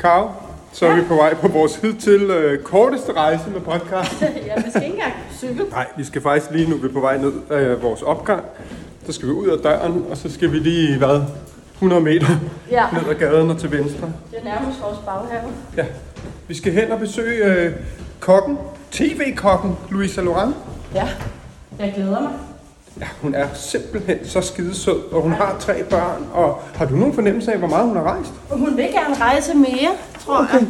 Karo, så er vi på vej på vores hidtil øh, korteste rejse med podcast. ja, vi skal ikke engang cykle. Nej, vi skal faktisk lige nu, vi er på vej ned af vores opgang. Så skal vi ud af døren, og så skal vi lige, hvad, 100 meter Ja. ned ad gaden og til venstre. Det er nærmest vores baghave. Ja. Vi skal hen og besøge øh, kokken, tv-kokken Louisa Laurent. Ja, jeg glæder mig. Ja, hun er simpelthen så skidesød, og hun har tre børn. Og har du nogen fornemmelse af, hvor meget hun har rejst? Hun vil gerne rejse mere, tror okay. jeg.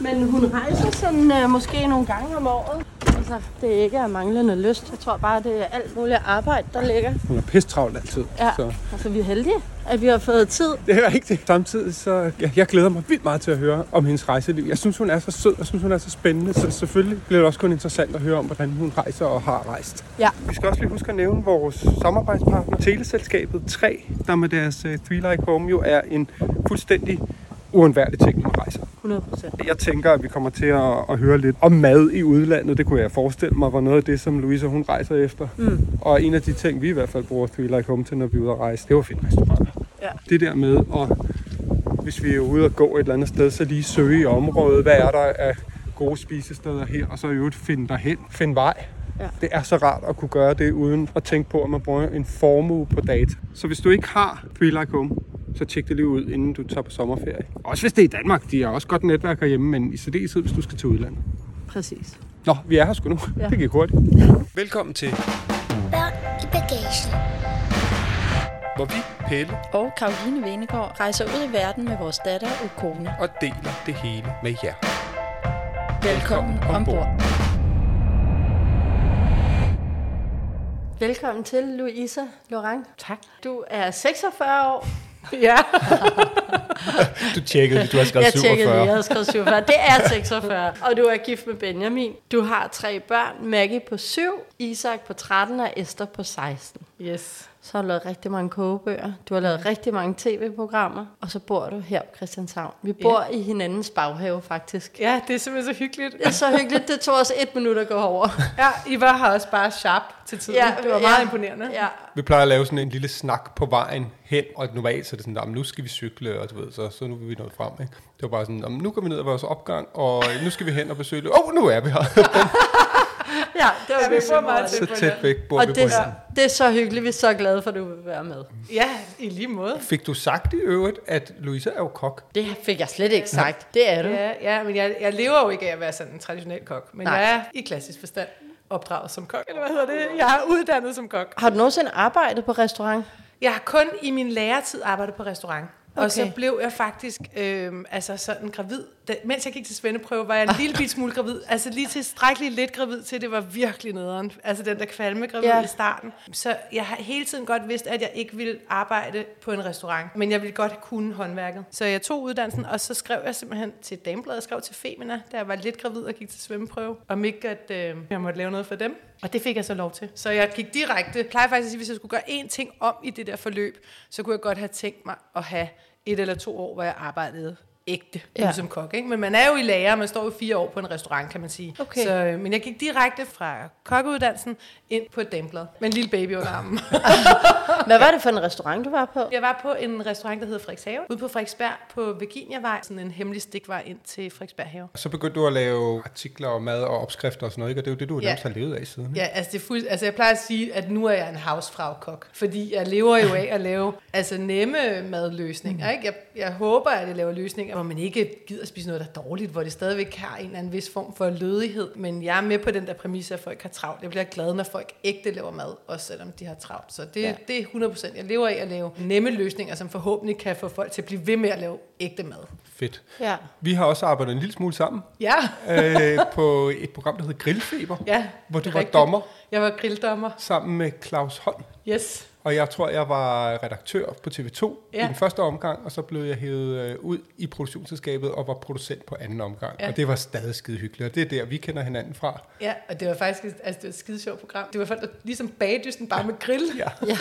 Men hun rejser sådan øh, måske nogle gange om året. Altså, det er ikke af manglende lyst. Jeg tror bare, det er alt muligt arbejde, der ligger. Hun er pisse travlt altid. Ja, Så. altså vi er heldige, at vi har fået tid. Det er rigtigt. Samtidig så jeg, jeg glæder mig vildt meget til at høre om hendes rejseliv. Jeg synes, hun er så sød, og jeg synes, hun er så spændende. Så selvfølgelig bliver det også kun interessant at høre om, hvordan hun rejser og har rejst. Ja, Vi skal også lige huske at nævne vores samarbejdspartner, Teleselskabet 3, der med deres uh, Three Like Home jo er en fuldstændig uundværlig ting, når man rejser. 100 procent. Jeg tænker, at vi kommer til at, at høre lidt om mad i udlandet. Det kunne jeg forestille mig var noget af det, som Louise hun rejser efter. Mm. Og en af de ting, vi i hvert fald bruger Three Like Home til, når vi er ude at rejse, det var finde restauranter. Ja. Det der med, at hvis vi er ude og gå et eller andet sted, så lige søge i området, hvad er der af gode spisesteder her, og så i øvrigt finde derhen, finde vej. Ja. Det er så rart at kunne gøre det, uden at tænke på, at man bruger en formue på data. Så hvis du ikke har Three Like Home, så tjek det lige ud, inden du tager på sommerferie. Også hvis det er i Danmark. De har også godt netværk herhjemme, men i særdeleshed, hvis du skal til udlandet. Præcis. Nå, vi er her sgu nu. Ja. Det gik hurtigt. Velkommen til, Børn i bagagen. hvor vi, Pelle, og Karoline Venegård rejser ud i verden med vores datter og kone. og deler det hele med jer. Velkommen ombord. Velkommen til, Louisa Laurent. Tak. Du er 46 år. Ja. du tjekkede, du har skrevet Jeg tjekkede 47. lige, jeg havde skrevet 47. Det er 46. Og du er gift med Benjamin. Du har tre børn. Maggie på 7, Isak på 13 og Esther på 16. Yes. Så har du lavet rigtig mange kogebøger. Du har lavet rigtig mange tv-programmer. Og så bor du her på Christianshavn. Vi bor i hinandens baghave, faktisk. Ja, det er simpelthen så hyggeligt. Det er så hyggeligt. Det tog os et minut at gå over. Ja, I var her også bare sharp til tiden. Ja, det var meget imponerende. Ja. Vi plejer at lave sådan en lille snak på vejen hen, og normalt så er det sådan, at nu skal vi cykle, og du ved, så, så nu er vi nået frem. Ikke? Det var bare sådan, "Jamen, nu går vi ned ad vores opgang, og nu skal vi hen og besøge Åh, oh, nu er vi her. Ja, det var Ja, vi bor meget tæt. så tæt væk bor Og vi det, på hinanden. det er så hyggeligt. Vi er så glade for, at du vil være med. Ja, i lige måde. Fik du sagt i øvrigt, at Louisa er jo kok? Det fik jeg slet ikke sagt. Det er du. Ja, ja men jeg, jeg lever jo ikke af at være sådan en traditionel kok. Men. Nej. jeg er i klassisk forstand opdraget som kok. Eller hvad hedder det? Jeg er uddannet som kok. Har du nogensinde arbejdet på restaurant? Jeg har kun i min læretid arbejdet på restaurant. Okay. Og så blev jeg faktisk øh, altså sådan gravid. Da, mens jeg gik til svendeprøve, var jeg en lille bit smule gravid. Altså lige tilstrækkeligt lidt gravid til, det var virkelig nederen. Altså den der kvalme gravid ja. i starten. Så jeg har hele tiden godt vidst, at jeg ikke ville arbejde på en restaurant. Men jeg ville godt kunne håndværket. Så jeg tog uddannelsen, og så skrev jeg simpelthen til Damebladet. Jeg skrev til Femina, da jeg var lidt gravid og gik til svømmeprøve. Om ikke, at øh, jeg måtte lave noget for dem. Og det fik jeg så lov til. Så jeg gik direkte. Jeg plejer faktisk at sige, hvis jeg skulle gøre én ting om i det der forløb, så kunne jeg godt have tænkt mig at have et eller to år, hvor jeg arbejdede ægte Ja. som kok. Ikke? Men man er jo i lærer, man står jo fire år på en restaurant, kan man sige. Okay. Så, øh, men jeg gik direkte fra kokkeuddannelsen ind på et dameblad med en lille baby under armen. Hvad var det for en restaurant, du var på? jeg var på en restaurant, der hedder Frederikshavn, ude på Frederiksberg på Virginiavej, sådan en hemmelig stikvej ind til Frederiksberg Have. Så begyndte du at lave artikler og mad og opskrifter og sådan noget, ikke? Og det er jo det, du Ja. nærmest har levet af siden. Ikke? Ja, altså, det fuld, altså jeg plejer at sige, at nu er jeg en housefrau-kok, fordi jeg lever jo af at lave altså nemme madløsninger. Ikke? Jeg, jeg håber, at jeg laver løsninger, hvor man ikke gider spise noget, der er dårligt, hvor det stadigvæk har en eller anden vis form for lødighed. Men jeg er med på den der præmis, at folk har travlt. Jeg bliver glad, når folk ægte laver mad, også selvom de har travlt. Så det, Ja. det er 100%. Jeg lever af at lave nemme løsninger, som forhåbentlig kan få folk til at blive ved med at lave ægte mad. Fedt. Ja. Vi har også arbejdet en lille smule sammen Ja, øh, på et program, der hedder Grillfeber, ja. hvor du var rigtigt. dommer Jeg var grilldommer. sammen med Claus Holm. Yes. Og jeg tror, jeg var redaktør på TV2 ja. Ja. i den første omgang, og så blev jeg hævet øh, ud i produktionsselskabet og var producent på anden omgang. Ja. Ja. Og det var stadig skide hyggeligt, og det er der, vi kender hinanden fra. Ja, og det var faktisk et, altså, det var et skide sjovt program. Det var folk, der ligesom bagdysten bare med grill. Ja.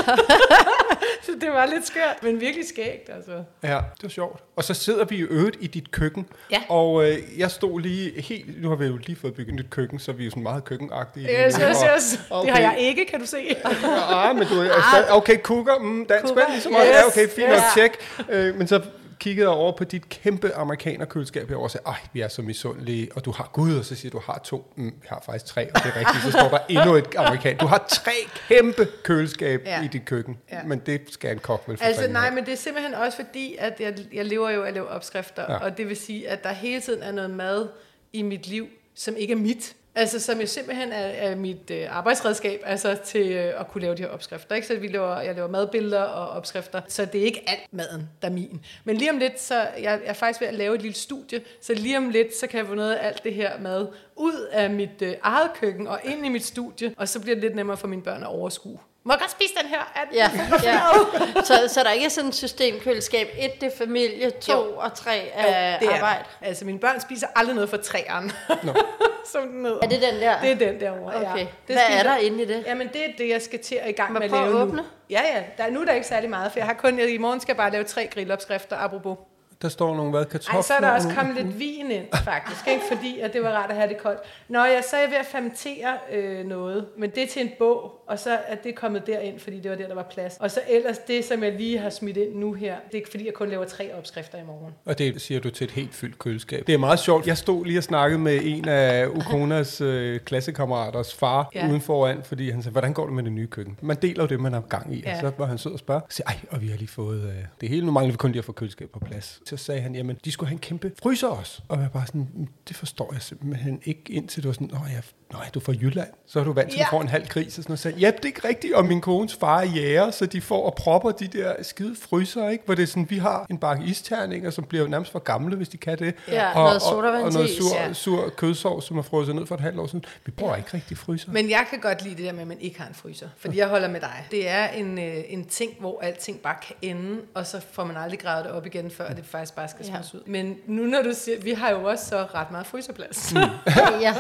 Så det var lidt skørt, men virkelig skægt. Altså. Ja, det var sjovt. Og så sidder vi i øvrigt i dit køkken. Ja. Og øh, jeg stod lige helt... Nu har vi jo lige fået bygget et køkken, så vi er jo sådan meget køkkenagtige. Yes, yes, yes. okay. Det har jeg ikke, kan du se. Ja, men du er stadig- okay, cougar, mm, dansk Cougar, vel, ligesom yes. Ja, okay, fint yes. nok, tjek. Øh, men så kiggede jeg over på dit kæmpe amerikanerkøleskab herovre og sagde, ej, vi er så misundelige, og du har Gud, og så siger du, har to. Mm, jeg har faktisk tre, og det er rigtigt, så står der endnu et amerikan. Du har tre kæmpe køleskab ja. I dit køkken, ja. Men det skal en kok vel for Altså nej, have. men det er simpelthen også fordi, at jeg, jeg lever jo af at lave opskrifter, ja. og det vil sige, at der hele tiden er noget mad i mit liv, som ikke er mit. Altså som jo simpelthen er, er mit øh, arbejdsredskab altså til øh, at kunne lave de her opskrifter. Ikke? Så vi laver, jeg laver madbilleder og opskrifter, så det er ikke alt maden, der er min. Men lige om lidt, så jeg, jeg er faktisk ved at lave et lille studie, så lige om lidt, så kan jeg få noget af alt det her mad ud af mit øh, eget køkken og ind i mit studie, og så bliver det lidt nemmere for mine børn at overskue. Må jeg godt spise den her? Er den Ja, ja. Så, så der ikke er sådan et systemkøleskab. Et, det er familie. To Jo. og tre er det er arbejde. der. Altså, mine børn spiser aldrig noget fra træerne. Nå. Som den hedder. Er det den der? Det er den derovre, Okay. ja. Det Hvad er spiser- der inde i det? Jamen, det er det, jeg skal til at i gang Men med at prøv at lave åbne. nu. Ja, ja. Der, er- nu er der ikke særlig meget, for jeg har kun, i morgen skal jeg bare lave tre grillopskrifter, apropos. Der står nogle hvad, kartofler? Ej, så er der og også kommet lidt vin ind, faktisk, ikke? fordi at det var rart at have det koldt. Nå ja, så er jeg ved at fermentere øh, noget, men det er til en bog, og så er det kommet derind, fordi det var der, der var plads. Og så ellers det, som jeg lige har smidt ind nu her, det er fordi, jeg kun laver tre opskrifter i morgen. Og det siger du til et helt fyldt køleskab. Det er meget sjovt. Jeg stod lige og snakkede med en af Ukonas øh, klassekammeraters far ja. Uden foran, fordi han sagde, hvordan går det med det nye køkken? Man deler jo det, man har gang i. Ja. Og så var han sød og spørge. Så ej, og vi har lige fået øh, det hele. Nu mangler vi kun lige at få køleskab på plads. Så sagde han, jamen, de skulle have en kæmpe fryser også. Og jeg var bare sådan, "Mm, det forstår jeg simpelthen ikke, indtil du var sådan, Nå, ja, nej, du er fra Jylland. Så er du vant til, at du Ja. får en halv gris. Og sådan noget. Så ja, det er ikke rigtigt. Og min kones far er jæger, så de får og propper de der skide fryser, ikke? Hvor det er sådan, vi har en bakke isterninger, som bliver jo nærmest for gamle, hvis de kan det. Ja, og, noget og, og noget sur, ja. sur kødsovs, som er frosset ned for et halvt år siden. Vi bruger ikke rigtig fryser. Men jeg kan godt lide det der med, at man ikke har en fryser. Fordi jeg holder med dig. Det er en, øh, en ting, hvor alting bare kan ende, og så får man aldrig gravet det op igen, før det faktisk bare skal Ja. smides ud. Men nu når du siger, vi har jo også så ret meget fryserplads. Mm. Ja.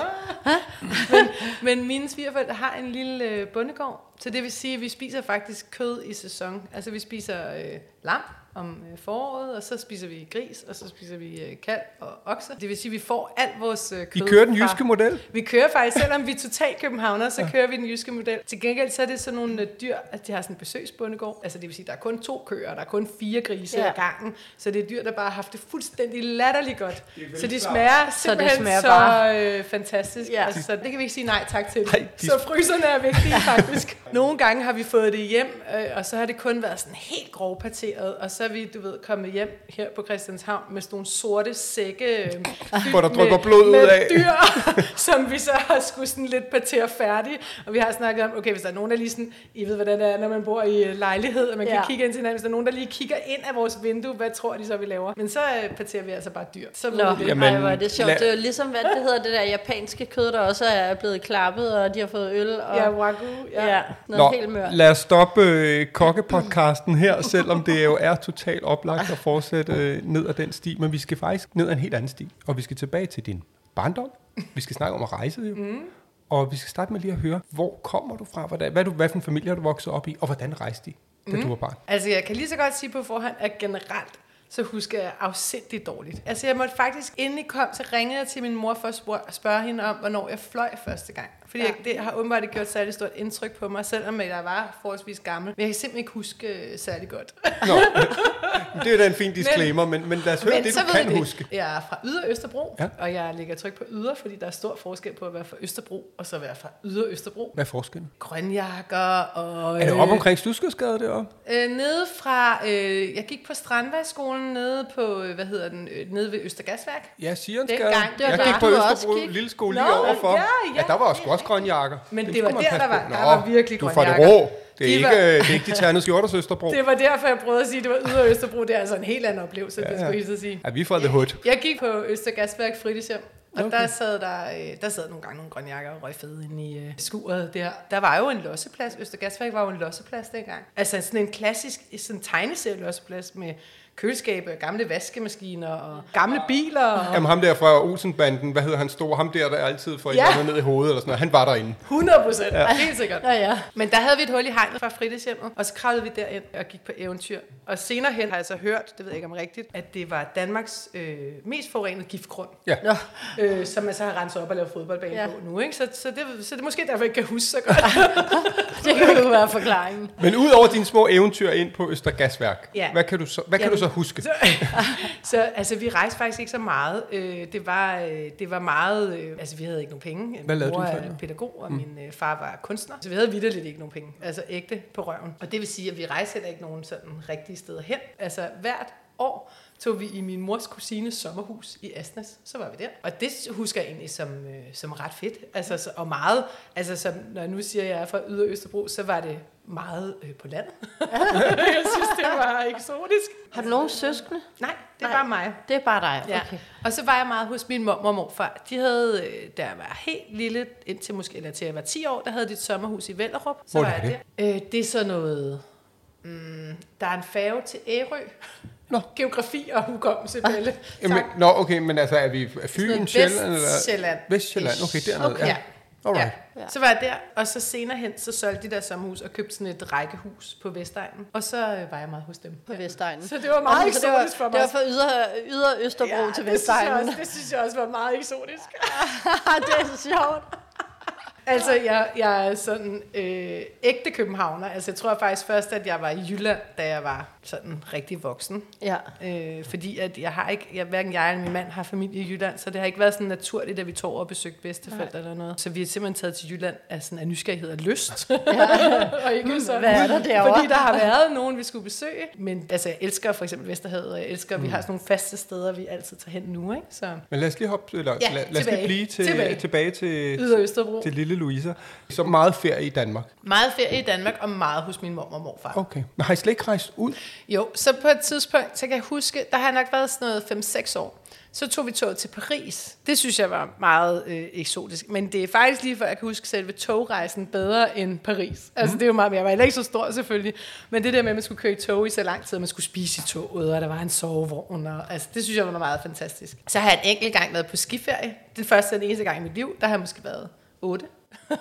Men mine svigerforældre har en lille øh, bondegård, så det vil sige, at vi spiser faktisk kød i sæson. Altså vi spiser øh, lam om øh, foråret, og så spiser vi gris, og så spiser vi øh, kalv og okse. Det vil sige, at vi får alt vores øh, I kød kører den fra- jyske model. Vi kører faktisk, selvom vi er totalt københavner, så kører vi den jyske model. Til gengæld så er det sådan nogle dyr, at de har sådan en besøgsbondegård. Altså det vil sige, at der er kun to køer, der er kun fire grise Ja. ad gangen. Så det er dyr, der bare har haft det fuldstændig latterligt godt. Så de smager Så det simpelthen så, smager så bare. øh, fantastisk. Ja. Altså, så det kan vi ikke sige nej tak til. Nej, de- Så fryserne er vigtige faktisk. Nogle gange har vi fået det hjem, øh, og så har det kun været sådan helt grovparteret, og så er vi, du ved, kommet hjem her på Christianshavn med sådan nogle sorte sække, øh, Hvor der drypper med- blod ud med af. dyr, som vi så har skulle sådan lidt partere færdig. Og vi har snakket om, okay, hvis der er nogen, der lige sådan, I ved, hvordan det er, når man bor i øh, lejlighed, og man kan Ja. kigge ind til hinanden, hvis der er nogen, der lige kigger ind af vores vindue, hvad tror de så, vi laver? Men så øh, parterer vi altså bare dyr. Så Nå, det. Jamen, Ej, hvor er det sjovt. lad- Det er jo ligesom, hvad det hedder, det der japanske kød, der også er blevet klappet, og de har fået øl. Og, Ja, wagyu. Ja. ja noget Nå, helt mørkt. lad os stoppe øh, kokkepodcasten her, selvom det jo er totalt oplagt at fortsætte øh, ned ad den sti. Men vi skal faktisk ned ad en helt anden sti, og vi skal tilbage til din barndom. Vi skal snakke om at rejse jo. Mm. Og vi skal starte med lige at høre, hvor kommer du fra? Hvordan, hvad, du, hvad for en familie har du vokset op i? Og hvordan rejste I, da mm. du var barn? Altså, jeg kan lige så godt sige på forhånd, at generelt så husker jeg afsindigt dårligt. Altså, jeg måtte faktisk, inden I kom, så ringede jeg til min mor for at spørge hende om, hvornår jeg fløj første gang. Fordi Ja. ja. jeg, det har åbenbart ikke gjort særlig stort indtryk på mig, selvom jeg var forholdsvis gammel. Men jeg kan simpelthen ikke huske øh, særlig godt. Nå, det er da en fin disclaimer, men, men lad os høre det, du kan det. huske. Jeg er fra Yder Østerbro, Ja. ja. og jeg lægger tryk på Yder, fordi der er stor forskel på at være fra Østerbro, og så være fra Yder Østerbro. Hvad er forskellen? Grønjakker og... Er det øh, op omkring Stuskersgade deroppe? Øh, nede fra, øh, jeg gik på Strandvejsskolen nede på, øh, hvad hedder den, øh, nede ved Østergasværk. Ja, Sierensgade. Dengang, det var Jeg der, gik på Østerbro gik. lille skole lige overfor. ja, ja, der var også, det også grønjakker. Men Dem det var der, der var- på. der Nå, var virkelig Du er fra det grønjakker. rå. Det er, De ikke, var- det er ikke de ternede skjorters Østerbro. Det var derfor, jeg prøvede at sige, at det var Yder Østerbro. Det er altså en helt anden oplevelse, ja, det ja. skulle jeg at sige. Ja, vi fra The Hood. Jeg gik på Østergasværk fritidshjem, Og okay. der, sad der, øh, der sad nogle gange nogle grønjakker og røg fede inde i øh, skuret der. Der var jo en losseplads. Østergasværk var jo en losseplads dengang. Altså sådan en klassisk sådan tegneserie losseplads med køleskab, gamle vaskemaskiner og gamle biler. Og Jamen ham der fra Olsenbanden, hvad hedder han stor? Ham der, der altid får Ja. ja. ned i hovedet eller sådan noget. Han var derinde. 100 procent, ja. helt sikkert. Ja, ja. Men der havde vi et hul i hegnet fra fritidshjemmet, og så kravlede vi derind og gik på eventyr. Og senere hen har jeg så hørt, det ved jeg ikke om rigtigt, at det var Danmarks øh, mest forurenede giftgrund. Ja. Nå, Øh, som man så har renset op og lavet fodboldbane ja. på nu. Ikke? Så, så, det, så det er måske derfor, jeg ikke kan huske så godt. det kan jo være forklaringen. Men ud over dine små eventyr ind på Østergasværk, Ja. hvad kan du så, hvad kan Jamen, du så huske? Så, så altså, vi rejste faktisk ikke så meget. Øh, det, var, øh, det var meget... Øh, altså, vi havde ikke nogen penge. Hvad lavede Min mor er pædagog, og mm. min øh, far var kunstner. Så vi havde vidderligt ikke nogen penge. Altså ægte på røven. Og det vil sige, at vi rejste heller ikke nogen sådan rigtige steder hen. Altså hvert år tog vi i min mors kusines sommerhus i Asnes. Så var vi der. Og det husker jeg egentlig som, øh, som ret fedt. Altså, så, og meget, altså som, når jeg nu siger, at jeg er fra Yder Østerbro, så var det meget øh, på landet. jeg synes, det var eksotisk. Har du nogen søskende? Nej, det er Nej. bare mig. Det er bare dig. Ja. Okay. Og så var jeg meget hos min mor og morfar. De havde, øh, da jeg var helt lille, indtil måske, eller til jeg var 10 år, der havde de et sommerhus i Vellerup. Så Hvor var er jeg der. Øh, det er sådan noget... Mm, der er en færge til Ærø. Nå. Geografi og hukommelse, Pelle. Jamen, nå, okay, men altså, er vi er Fyn, Sjælland? Eller? Vestsjælland. Vestjylland, okay, dernede. Okay. Ja. Alright. Ja. Så var jeg der, og så senere hen, så solgte de der sommerhus og købte sådan et rækkehus på Vestegnen. Og så øh, var jeg meget hos dem. På Vestegnen. Så det var meget det var, eksotisk for mig. Det var fra yder, yder Østerbro ja, til det synes, jeg Vestegnen. også, det synes jeg også var meget eksotisk. det er sjovt. Altså, jeg, jeg er sådan øh, ægte københavner. Altså, jeg tror faktisk først, at jeg var i Jylland, da jeg var sådan rigtig voksen. Ja. Øh, fordi at jeg har ikke, jeg, hverken jeg eller min mand har familie i Jylland, så det har ikke været sådan naturligt, at vi tog over og besøgte bedsteforældre eller noget. Så vi er simpelthen taget til Jylland af, sådan, af nysgerrighed og lyst. og ikke sådan, Hvad er der derovre? Fordi der har været nogen, vi skulle besøge. Men altså, jeg elsker for eksempel Vesterhavet, og jeg elsker, at vi har sådan nogle faste steder, vi altid tager hen nu. Ikke? Så Men lad os lige hoppe, eller Ja, lad, lad os lige tilbage. blive til, Tilbage. tilbage, til, yder Østerbro. til lille Louisa. Så meget ferie i Danmark. Meget ferie i Danmark, og meget hos min mor og morfar. Okay. Men har I slet ikke rejst ud? Jo, så på et tidspunkt, så kan jeg huske, der har jeg nok været sådan noget 5-6 år. Så tog vi toget til Paris. Det synes jeg var meget øh, eksotisk. Men det er faktisk lige før, jeg kan huske selve togrejsen bedre end Paris. Altså det er jo meget mere. Jeg var heller ikke så stor selvfølgelig. Men det der med, at man skulle køre i tog i så lang tid, og man skulle spise i toget, og der var en sovevogn. Og, altså det synes jeg var meget fantastisk. Så har jeg en enkelt gang været på skiferie. Den første og den eneste gang i mit liv. Der har jeg måske været 8. Var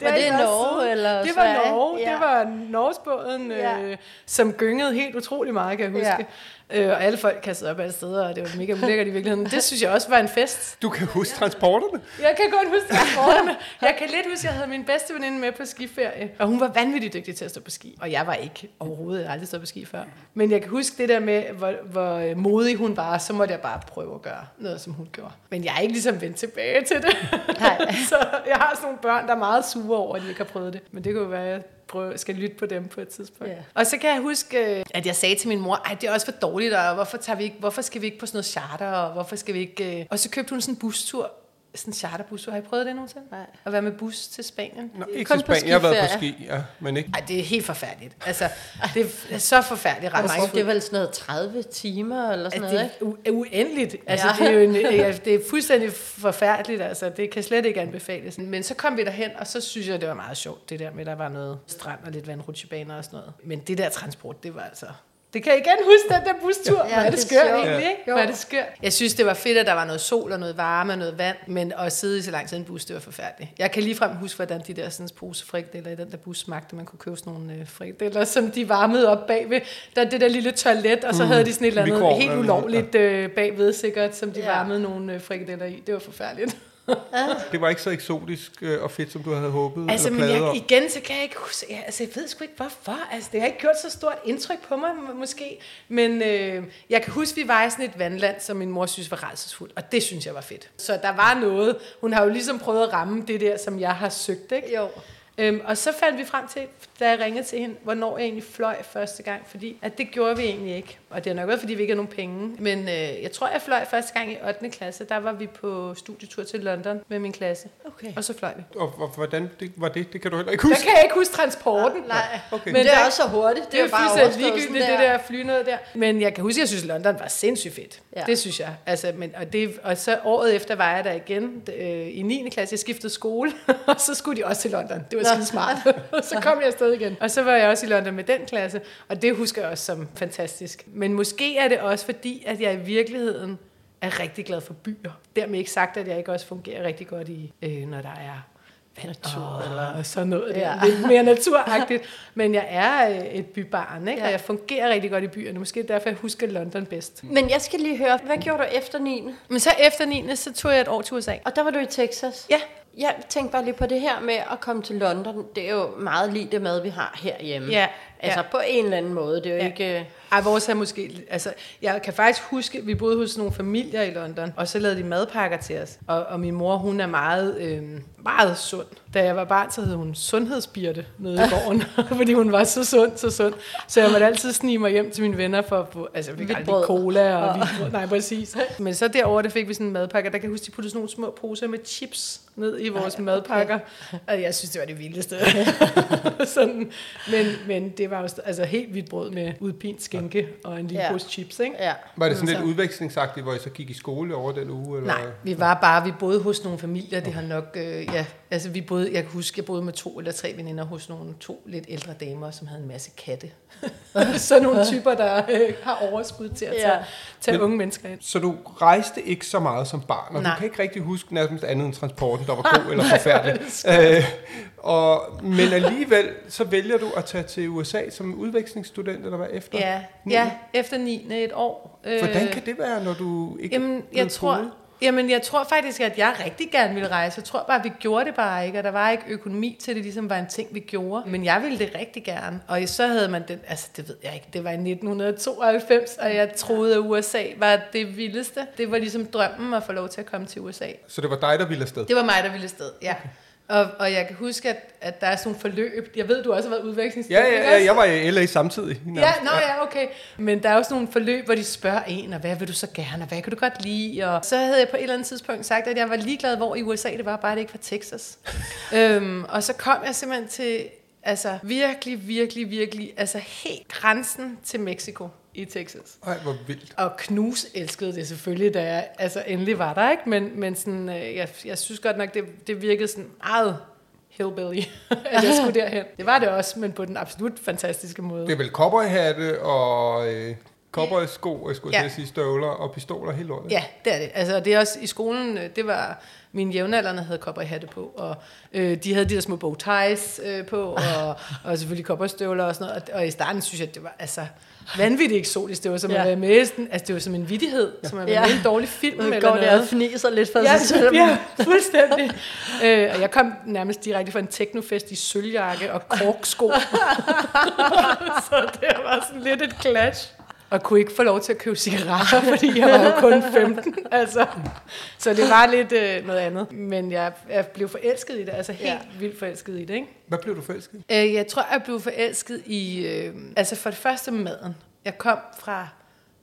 det ikke været Norge siden. eller Det var Sverige? Norge. Ja. Det var Norgesbåden, Ja. øh, som gyngede helt utrolig meget, kan jeg huske. Øh, og alle folk kastede op alle steder, og det var mega ulækkert i virkeligheden. Det synes jeg også var en fest. Du kan huske transporterne. Jeg kan godt huske transporterne. Jeg kan lidt huske, at jeg havde min bedste veninde med på skiferie, og hun var vanvittigt dygtig til at stå på ski. Og jeg var ikke overhovedet, jeg har aldrig stået på ski før. Men jeg kan huske det der med, hvor, hvor modig hun var, så måtte jeg bare prøve at gøre noget, som hun gjorde. Men jeg er ikke ligesom vendt tilbage til det. Nej. så jeg har sådan nogle børn, der er meget sure over, at de ikke har prøvet det. Men det kunne jo være, prøve, skal lytte på dem på et tidspunkt. Ja. Og så kan jeg huske, øh, at jeg sagde til min mor, ej, det er også for dårligt, og hvorfor, tager vi ikke, hvorfor skal vi ikke på sådan noget charter, og hvorfor skal vi ikke... øh-" Og så købte hun sådan en bustur, sådan en charterbustur. Har I prøvet det nogensinde? Nej. At være med bus til Spanien? Nå, ikke kun til Spanien. Jeg har været på ski, ja, men ikke. Ej, det er helt forfærdeligt. Altså, det er så forfærdeligt ret mange, det er vel sådan noget 30 timer eller sådan noget, det ikke? er u- uendeligt. Altså, Ja. det, er jo en, ja, det er fuldstændig forfærdeligt. Altså, det kan slet ikke anbefales. Men så kom vi derhen, og så synes jeg, det var meget sjovt, det der med, at der var noget strand og lidt vandrutsjebaner og sådan noget. Men det der transport, det var altså... Det kan jeg igen huske, den der bustur. Ja, Hvor er det det skørt egentlig, Ja. ikke? Hvor er det skørt. Jeg synes, det var fedt, at der var noget sol og noget varme og noget vand, men at sidde i så lang tid i en bus, det var forfærdeligt. Jeg kan ligefrem huske, hvordan de der sådan, pose frikadeller i den der bus smagte. Man kunne købe sådan nogle øh, frikadeller, som de varmede op bagved. Der er det der lille toilet, og så havde de sådan et eller andet Mikroovn helt ulovligt øh, bagved sikkert, som de Ja. varmede nogle øh, frikadeller i. Det var forfærdeligt. Det var ikke så eksotisk øh, og fedt, som du havde håbet Altså, eller men jeg, igen, så kan jeg ikke huske, jeg, altså, jeg ved sgu ikke, hvorfor. Altså, det har ikke gjort så stort indtryk på mig, må- måske. Men øh, jeg kan huske, vi var i sådan et vandland, som min mor synes var rædselsfuldt, og det synes jeg var fedt. Så der var noget. Hun har jo ligesom prøvet at ramme det der, som jeg har søgt, ikke? Jo. Øhm, og så fandt vi frem til, da jeg ringede til hende, hvornår jeg egentlig fløj første gang, fordi at det gjorde vi egentlig ikke. Og det er nok været, fordi vi ikke har nogen penge. Men øh, jeg tror, jeg fløj første gang i 8. klasse. Der var vi på studietur til London med min klasse. Okay. Og så fløj vi. Og, og hvordan det, var det? Det kan du heller ikke Der huske. kan jeg ikke huske transporten. Nej, Okay. men det der- er også så hurtigt. Det er jo bare ligegyldigt, det der fly noget der. Men jeg kan huske, at jeg synes, at London var sindssygt fedt. Ja. Det synes jeg. Altså, men, og, det, og så året efter var jeg der igen øh, i 9. klasse. Jeg skiftede skole, og så skulle de også til London. Det var. Skide smart. så kom jeg afsted igen. Og så var jeg også i London med den klasse, og det husker jeg også som fantastisk. Men måske er det også fordi, at jeg i virkeligheden er rigtig glad for byer. Dermed ikke sagt, at jeg ikke også fungerer rigtig godt i, øh, når der er natur eller sådan noget. Ja. Ja. Lidt mere naturagtigt. Men jeg er øh, et bybarn, ikke? Ja. og jeg fungerer rigtig godt i byerne. Måske derfor, jeg husker London bedst. Men jeg skal lige høre, hvad gjorde du efter 9. Men så efter 9. så tog jeg et år til USA. Og der var du i Texas? Ja. Jeg tænkte bare lige på det her med at komme til London. Det er jo meget lige det mad, vi har herhjemme. Ja, Altså ja. på en eller anden måde. Det er jo Ja. ikke... Ej, vores er måske... Altså, jeg kan faktisk huske, vi boede hos nogle familier i London, og så lavede de madpakker til os. Og, og min mor, hun er meget, øh, meget sund. Da jeg var barn, så hed hun sundhedsbirte nede i gården, fordi hun var så sund, så sund. Så jeg måtte altid snige mig hjem til mine venner for at få... Altså, jeg fik aldrig brød. cola og brød. Nej, præcis. Men så derovre, der fik vi sådan en madpakke, der kan jeg huske, de puttede sådan nogle små poser med chips ned i vores okay. madpakker. Og jeg synes, det var det vildeste. sådan. Men, men det var jo altså helt hvidt brød med udpint skinke og en lille Ja. ja. pose chips, ikke? Ja. Var det sådan lidt udvekslingsagtigt, hvor I så gik i skole over den uge? Eller? Nej, vi var bare, vi boede hos nogle familier, det har nok, øh, ja, altså vi boede, jeg kan huske, jeg boede med to eller tre veninder hos nogle to lidt ældre damer, som havde en masse katte. så nogle typer, der øh, har overskud til at tage, Ja. tage Men- unge mennesker ind. Så du rejste ikke så meget som barn, og Nej. du kan ikke rigtig huske nærmest andet end transporten, der var god eller forfærdelig. øh, og, men alligevel, så vælger du at tage til USA som udvekslingsstudent, eller hvad efter? Ja, Ni? ja, efter 9. et år. Øh, Hvordan kan det være, når du ikke Jamen, jeg tror? Jamen, jeg tror faktisk, at jeg rigtig gerne ville rejse. Jeg tror bare, vi gjorde det bare ikke, og der var ikke økonomi til det, ligesom var en ting, vi gjorde. Men jeg ville det rigtig gerne. Og så havde man den, altså det ved jeg ikke, det var i 1992, og jeg troede, at USA var det vildeste. Det var ligesom drømmen at få lov til at komme til USA. Så det var dig, der ville afsted? Det var mig, der ville afsted, ja. Og, og jeg kan huske, at, at der er sådan forløb. Jeg ved, du også har været udvekslingsstudent. Ja, ja, ja, også? jeg var i LA samtidig. Ja, nå ja, okay. Men der er sådan nogle forløb, hvor de spørger en, og hvad vil du så gerne, og hvad kan du godt lide? Og så havde jeg på et eller andet tidspunkt sagt, at jeg var ligeglad, hvor i USA det var, bare det ikke var Texas. øhm, og så kom jeg simpelthen til, altså virkelig, virkelig, virkelig, altså helt grænsen til Mexico i Texas. Ej, hvor vildt. Og Knus elskede det selvfølgelig, da jeg altså, endelig var der, ikke? Men, men sådan, øh, jeg, jeg synes godt nok, det, det virkede sådan meget hillbilly, at jeg skulle derhen. Det var det også, men på den absolut fantastiske måde. Det er vel cowboyhatte og øh, cowboysko, jeg skulle Ja. sige støvler og pistoler hele lortet. Ja, det er det. Altså, det er også i skolen, øh, det var mine jævnaldrende havde cowboyhatte på, og øh, de havde de der små bow ties øh, på, og, og selvfølgelig cowboystøvler og sådan noget. Og, og i starten synes jeg, det var altså vanvittigt eksotisk. Det var som Ja. at være med, sådan- altså det var som en vittighed, som at være Ja. med en dårlig film Nu eller går det og noget. fniser lidt for Ja, sig selv. ja, fuldstændig. øh, og jeg kom nærmest direkte fra en teknofest i sølvjakke og korksko. så det var sådan lidt et clash. Og kunne ikke få lov til at købe cigaretter, fordi jeg var jo kun 15. Altså. Så det var lidt øh, noget andet. Men jeg, jeg blev forelsket i det, altså helt Ja. vildt forelsket i det. Ikke? Hvad blev du forelsket? i? Øh, jeg tror, jeg blev forelsket i, øh, altså for det første maden. Jeg kom fra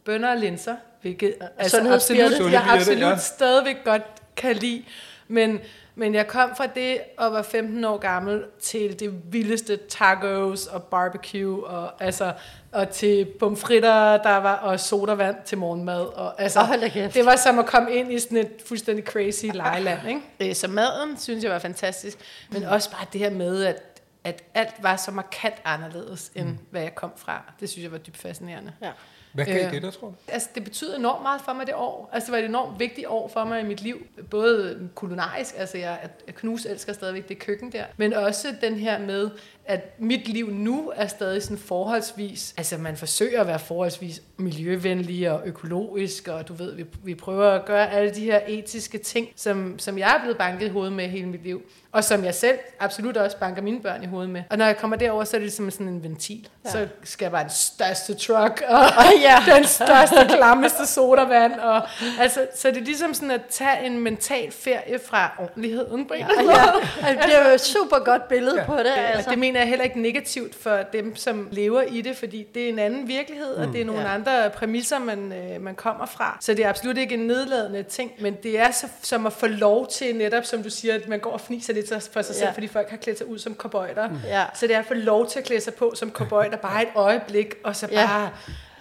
bønner og linser, hvilket altså absolut, jeg absolut ja. stadigvæk godt kan lide. Men, men jeg kom fra det og var 15 år gammel til det vildeste tacos og barbecue og, altså, og til pomfritter, der var, og sodavand til morgenmad. Og, altså, kæft. det var som at komme ind i sådan et fuldstændig crazy lejeland. Ikke? Øh, Så maden synes jeg var fantastisk, men også bare det her med, at, at alt var så markant anderledes, end hvad jeg kom fra. Det synes jeg var dybt fascinerende. Ja. Hvad gav Øh. det dig, tror du? Altså, det betyder enormt meget for mig det år. Altså, det var et enormt vigtigt år for mig i mit liv. Både kulinarisk, altså jeg, jeg knus elsker stadigvæk det køkken der, men også den her med, at mit liv nu er stadig sådan forholdsvis, altså man forsøger at være forholdsvis miljøvenlig og økologisk, og du ved, vi, vi prøver at gøre alle de her etiske ting, som, som jeg er blevet banket i hovedet med hele mit liv, og som jeg selv absolut også banker mine børn i hovedet med. Og når jeg kommer derover, så er det som sådan en ventil. Ja. Så skal jeg bare den største truck, og ja. den største, klammeste sodavand, og altså, så det er ligesom sådan at tage en mental ferie fra ordentligheden på en Ja, ja. Altså, det er jo et super godt billede ja. på det. Altså. Altså. Det mener jeg heller ikke negativt for dem, som lever i det, fordi det er en anden virkelighed, og det er nogle ja. andre præmisser, man, øh, man kommer fra. Så det er absolut ikke en nedladende ting, men det er så, som at få lov til netop, som du siger, at man går og fniser lidt for sig selv, Ja. fordi folk har klædt sig ud som cowboyter. Ja. Så det er at få lov til at klæde sig på som cowboyter bare et øjeblik, og så Ja. bare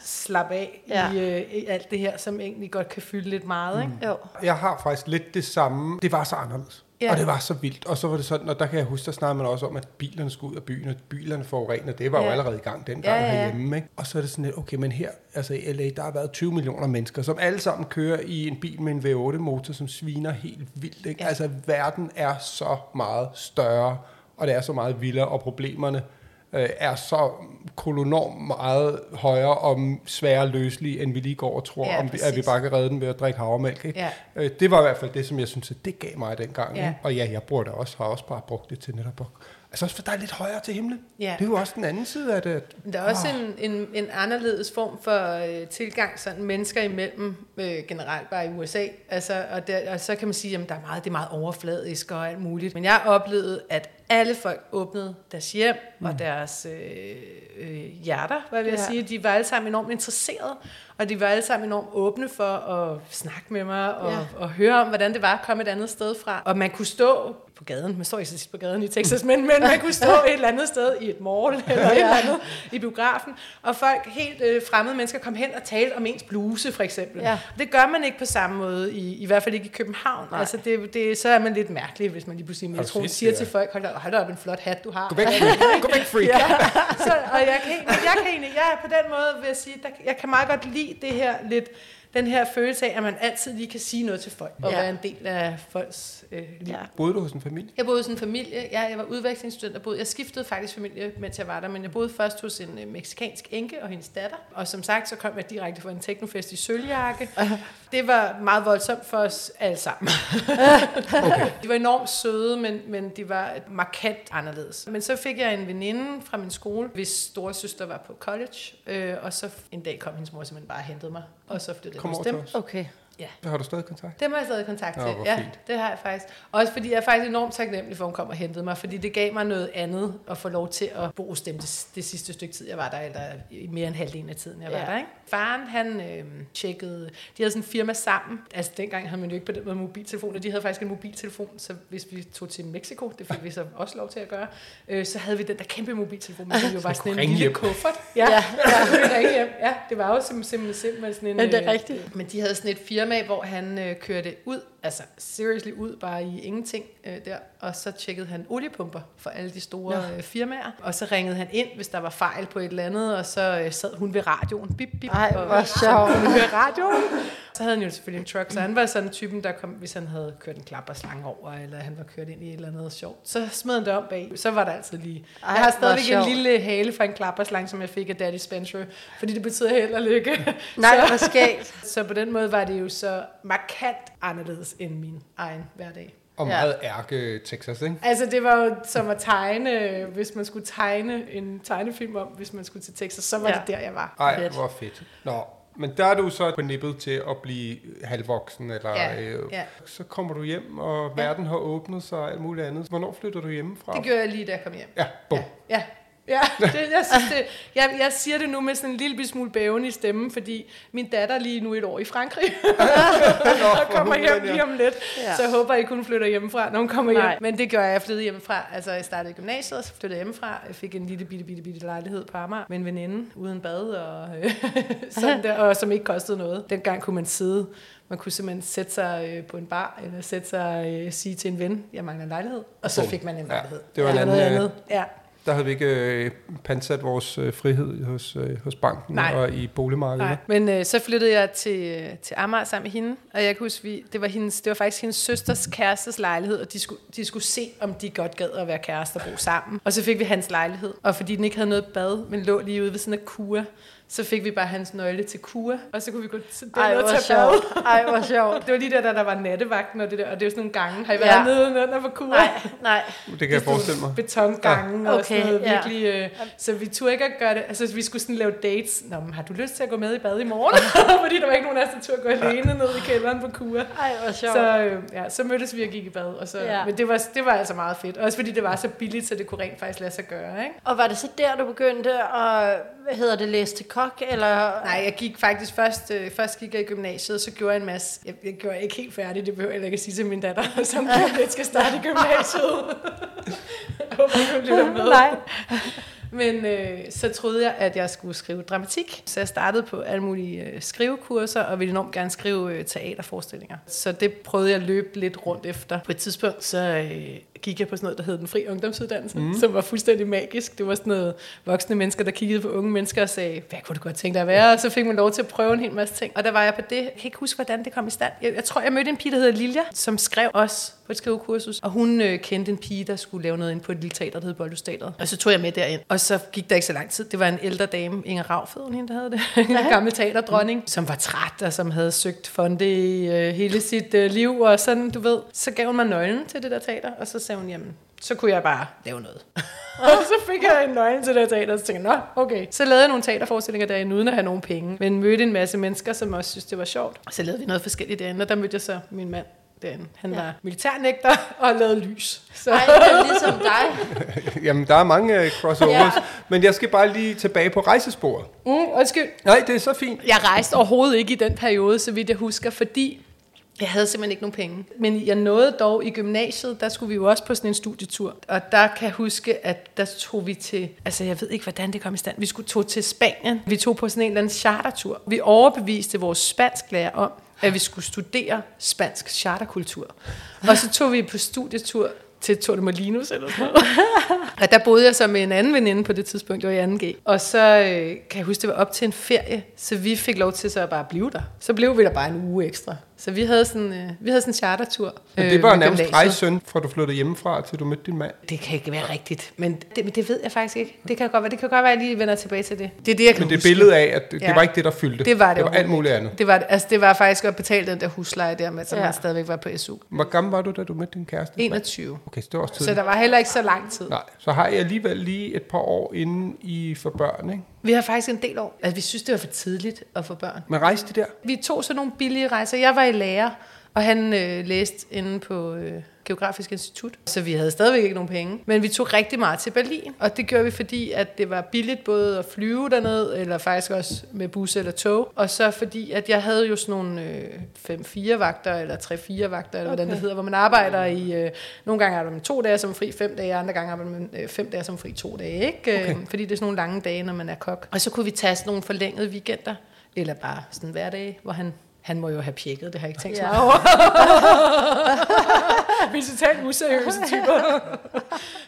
slappe af Ja. i, øh, i alt det her, som egentlig godt kan fylde lidt meget. Ikke? Jo. Jeg har faktisk lidt det samme. Det var så anderledes. Ja. Og det var så vildt. Og så var det sådan, og der kan jeg huske, der snakkede man også om, at bilerne skulle ud af byen, og bilerne forurener. Det var ja. jo allerede i gang dengang Ja, ja, ja. herhjemme. Ikke? Og så er det sådan lidt, okay, men her, altså i LA, der har været 20 millioner mennesker, som alle sammen kører i en bil med en V8-motor, som sviner helt vildt. Ikke? Ja. Altså, verden er så meget større, og det er så meget vildere, og problemerne øh, er så kolonormt meget højere og sværere løselige, end vi lige går og tror, Ja, om vi, at vi bare kan redde den ved at drikke havremælk. Ikke? Ja. Øh, det var i hvert fald det, som jeg synes, at det gav mig dengang. Ja. Ikke? Og ja, jeg bruger det også, har også bare brugt det til netop at... Altså også for der er lidt højere til himlen. Ja. Det er jo også den anden side af det. at- Der er også Ah. en, en, en anderledes form for øh, tilgang sådan mennesker imellem, øh, generelt bare i USA. Altså, og, der, og så kan man sige, at der er meget, det er meget overfladisk og alt muligt. Men jeg oplevede, at alle folk åbnede deres hjem mm. og deres øh, øh, hjerter, hvad vil jeg Ja. sige. De var alle sammen enormt interesserede, og de var alle sammen enormt åbne for at snakke med mig og, Ja. og høre om, hvordan det var at komme et andet sted fra. Og man kunne stå på gaden, man står ikke så tit på gaden i Texas, men, men man kunne stå et eller andet sted i et mall eller et eller andet i biografen, og folk, helt øh, fremmede mennesker, kom hen og talte om ens bluse, for eksempel. Ja. Det gør man ikke på samme måde, i, i hvert fald ikke i København. Nej. Altså, det, det, så er man lidt mærkelig, hvis man lige pludselig i metroen siger ja. til folk, hold da, hold da op, en flot hat, du har. Gå væk, gå væk freak. Ja, så, og jeg kan, jeg kan egentlig, jeg er på den måde, vil jeg sige, der, jeg kan meget godt lide det her lidt, den her følelse af, at man altid lige kan sige noget til folk, og Ja. være en del af folks øh, liv. Ja. Boede du hos en familie? Jeg boede hos en familie. Ja, jeg var udvekslingsstudent. Jeg, boede, jeg skiftede faktisk familie, mens jeg var der, men jeg boede først hos en øh, meksikansk enke og hendes datter. Og som sagt, så kom jeg direkte fra en teknofest i Sølvjakke. Det var meget voldsomt for os alle sammen. okay. De var enormt søde, men, men de var markant anderledes. Men så fik jeg en veninde fra min skole, hvis store søster var på college. Øh, og så en dag kom hendes mor simpelthen bare og hentede mig. Og så flyttede jeg hos dem. Okay. Ja. Så har du stadig kontakt? Dem har jeg stadig kontakt til. ja, fint. det har jeg faktisk. Også fordi jeg er faktisk enormt taknemmelig for, at hun kom og hentede mig, fordi det gav mig noget andet at få lov til at bo hos dem det, det sidste stykke tid, jeg var der, eller i mere end halvdelen af tiden, jeg var Ja. der. Ikke? Faren, han øh, tjekkede, de havde sådan en firma sammen. Altså dengang havde man jo ikke på den måde mobiltelefoner, de havde faktisk en mobiltelefon, så hvis vi tog til Mexico, det fik vi så også lov til at gøre, øh, så havde vi den der kæmpe mobiltelefon, men det jo var sådan en lille hjem. kuffert. Ja, ja. ja, ja, det var jo simpelthen, simpelthen, sådan en... Men det er øh, rigtigt. men de havde sådan et firma, hvor han øh, kørte ud, altså seriously ud, bare i ingenting øh, der. Og så tjekkede han oliepumper for alle de store øh, firmaer. Og så ringede han ind, hvis der var fejl på et eller andet, og så øh, sad hun ved radioen. Bip, bip, Ej, hvor sjovt. Høre radioen. Så havde han jo selvfølgelig en truck, så han var sådan typen, der kom, hvis han havde kørt en klapperslange over, eller han var kørt ind i et eller andet sjovt. Så smed han det om bag. Så var der altid lige... Ej, jeg har stadigvæk en lille hale fra en klapperslange, som jeg fik af Daddy Spencer, fordi det betyder held og lykke. Nej, Så- hvor skægt. så på den måde var det jo så markant anderledes end min egen hverdag. Og Ja. meget ærke Texas, ikke? Altså det var jo som at tegne, hvis man skulle tegne en tegnefilm om, hvis man skulle til Texas, så var Ja. ja. det der, jeg var. Ej, Fedt. hvor fedt. Nå, men der er du så på nippet til at blive halvvoksen, eller Ja, øh, ja. så kommer du hjem, og verden har åbnet sig og alt muligt andet. Hvornår flytter du hjemmefra? Det gjorde jeg lige, da jeg kom hjem. Ja, bum. Ja, ja. Ja, det, jeg, synes, det, jeg, jeg siger det nu med sådan en lille smule bæven i stemmen, fordi min datter er lige nu et år i Frankrig, og kommer hjem ja. lige om lidt. Ja. Ja. Så jeg håber ikke, hun flytter hjemmefra, når hun kommer hjem. Nej. Men det gør jeg. Jeg flyttede hjemmefra. Altså, jeg startede i gymnasiet, og så flyttede hjemmefra. Jeg fik en lille bitte, bitte, bitte lejlighed på Amager med en veninde uden bad, og, øh, sådan der, og som ikke kostede noget. Dengang kunne man sidde man kunne simpelthen sætte sig øh, på en bar, eller sætte sig øh, sige til en ven, jeg mangler en lejlighed, og så fik man en Ja, lejlighed. det var noget anden, øh, andet. Ja. Der havde vi ikke øh, pansat vores øh, frihed hos, øh, hos banken Nej. og i boligmarkedet. Nej. Men øh, så flyttede jeg til, øh, til Amager sammen med hende, og jeg kan huske, vi, det, var hendes, det var faktisk hendes søsters kærestes lejlighed, og de skulle, de skulle se, om de godt gad at være kærester og bo sammen. Og så fik vi hans lejlighed, og fordi den ikke havde noget bad, men lå lige ude ved sådan en kua, så fik vi bare hans nøgle til kua, og så kunne vi gå til den Ej, og tage sjovt. Ej, hvor sjovt. Det var lige der, der, der var nattevagten og det der, og det er jo sådan nogle gange. Har I været Ja. nede under på kua? Nej, nej. Det kan jeg forestille mig. Betongange ja. og Okay, sådan noget ja. virkelig. Øh, så vi turde ikke at gøre det. Altså, vi skulle sådan lave dates. Nå, men har du lyst til at gå med i bad i morgen? Fordi der var ikke nogen af os, der turde gå alene ned i kælderen på kua. Ej, hvor sjovt. Så, øh, ja, så mødtes vi og gik i bad. Og så, ja. Men det var, det var altså meget fedt. Også fordi det var så billigt, så det kunne rent faktisk lade sig gøre. Ikke? Og var det så der, du begyndte at, hvad hedder det, læse til kok? Eller? Nej, jeg gik faktisk først, øh, først gik jeg i gymnasiet, så gjorde jeg en masse. Jeg, jeg gjorde ikke helt færdig, det behøver jeg ikke at sige til min datter, som lidt skal starte i gymnasiet. jeg håber, hun lytter med. Nej. Men øh, så troede jeg, at jeg skulle skrive dramatik. Så jeg startede på alle mulige øh, skrivekurser, og ville enormt gerne skrive øh, teaterforestillinger. Så det prøvede jeg at løbe lidt rundt efter. På et tidspunkt, så øh, gik jeg på sådan noget, der hed Den Fri Ungdomsuddannelse, mm. som var fuldstændig magisk. Det var sådan noget voksne mennesker, der kiggede på unge mennesker og sagde, hvad kunne du godt tænke dig at være? Og så fik man lov til at prøve en hel masse ting. Og der var jeg på det. Jeg kan ikke huske, hvordan det kom i stand. Jeg, jeg tror, jeg mødte en pige, der hedder Lilja, som skrev også på et skrivekursus. Og hun øh, kendte en pige, der skulle lave noget ind på et lille teater, der hed Boldhusteateret. Og så tog jeg med derind. Og så gik der ikke så lang tid. Det var en ældre dame, Inger Raufed, hun hende, der havde det. en gammel teaterdronning, som var træt og som havde søgt fonde i øh, hele sit øh, liv. Og sådan, du ved. Så gav hun mig nøglen til det der teater, og så sagde hun, jamen, så kunne jeg bare lave noget. og så fik jeg en nøgle til det her teater, og så tænkte jeg, nå, okay. Så lavede jeg nogle teaterforestillinger derinde, uden at have nogen penge. Men mødte en masse mennesker, som også synes, det var sjovt. Og så lavede vi noget forskelligt derinde, og der mødte jeg så min mand derinde. Han Ja. var militærnægter og lavede lys. Så. Ej, det er ligesom dig. Jamen, der er mange øh, crossovers. Ja. Men jeg skal bare lige tilbage på rejsesporet. Mm, undskyld. Nej, det er så fint. Jeg rejste overhovedet ikke i den periode, så vidt jeg husker, fordi jeg havde simpelthen ikke nogen penge. Men jeg nåede dog i gymnasiet, der skulle vi jo også på sådan en studietur. Og der kan jeg huske, at der tog vi til, altså jeg ved ikke, hvordan det kom i stand. Vi skulle tog til Spanien. Vi tog på sådan en eller anden chartertur. Vi overbeviste vores spansklærer om, at vi skulle studere spansk charterkultur. Og så tog vi på studietur til Torremolinos eller sådan noget. Og der boede jeg så med en anden veninde på det tidspunkt, det var i 2G. Og så øh, kan jeg huske, det var op til en ferie, så vi fik lov til så at bare blive der. Så blev vi der bare en uge ekstra. Så vi havde sådan, øh, vi havde sådan en chartertur. Men det var nærmest gymnasiet. rejsesøn, fra du flyttede hjemmefra, til du mødte din mand. Det kan ikke være rigtigt, men det, men det ved jeg faktisk ikke. Det kan godt være, det kan godt være, at jeg lige vender tilbage til det. Det er det, jeg kan Men det huske. billede af, at det, Ja. det var ikke det, der fyldte. Det var det Det var alt muligt andet. Det var, altså, det var faktisk at betale den der husleje der, med, som Ja. han stadigvæk var på SU. Hvor gammel var du, da du mødte din kæreste? 21. Okay, så det var også Så tidligt. der var heller ikke så lang tid. Nej, så har jeg alligevel lige et par år inden I for børn, ikke? Vi har faktisk en del år. Altså, vi synes, det var for tidligt at få børn. Men rejste de der? Vi tog så nogle billige rejser. Jeg var i lærer, og han øh, læste inde på øh, Geografisk Institut. Så vi havde stadigvæk ikke nogen penge. Men vi tog rigtig meget til Berlin. Og det gjorde vi, fordi at det var billigt både at flyve derned, eller faktisk også med bus eller tog. Og så fordi, at jeg havde jo sådan nogle øh, 5-4 vagter, eller 3-4 vagter, eller okay. hvordan det hedder, hvor man arbejder i... Øh, nogle gange arbejder man to dage som fri, fem dage, andre gange arbejder man øh, fem dage som fri, to dage. Ikke? Okay. Øh, fordi det er sådan nogle lange dage, når man er kok. Og så kunne vi tage sådan nogle forlængede weekender, eller bare sådan hverdage, hvor han han må jo have pjekket, det har jeg ikke tænkt så meget over. vi er totalt useriøse typer.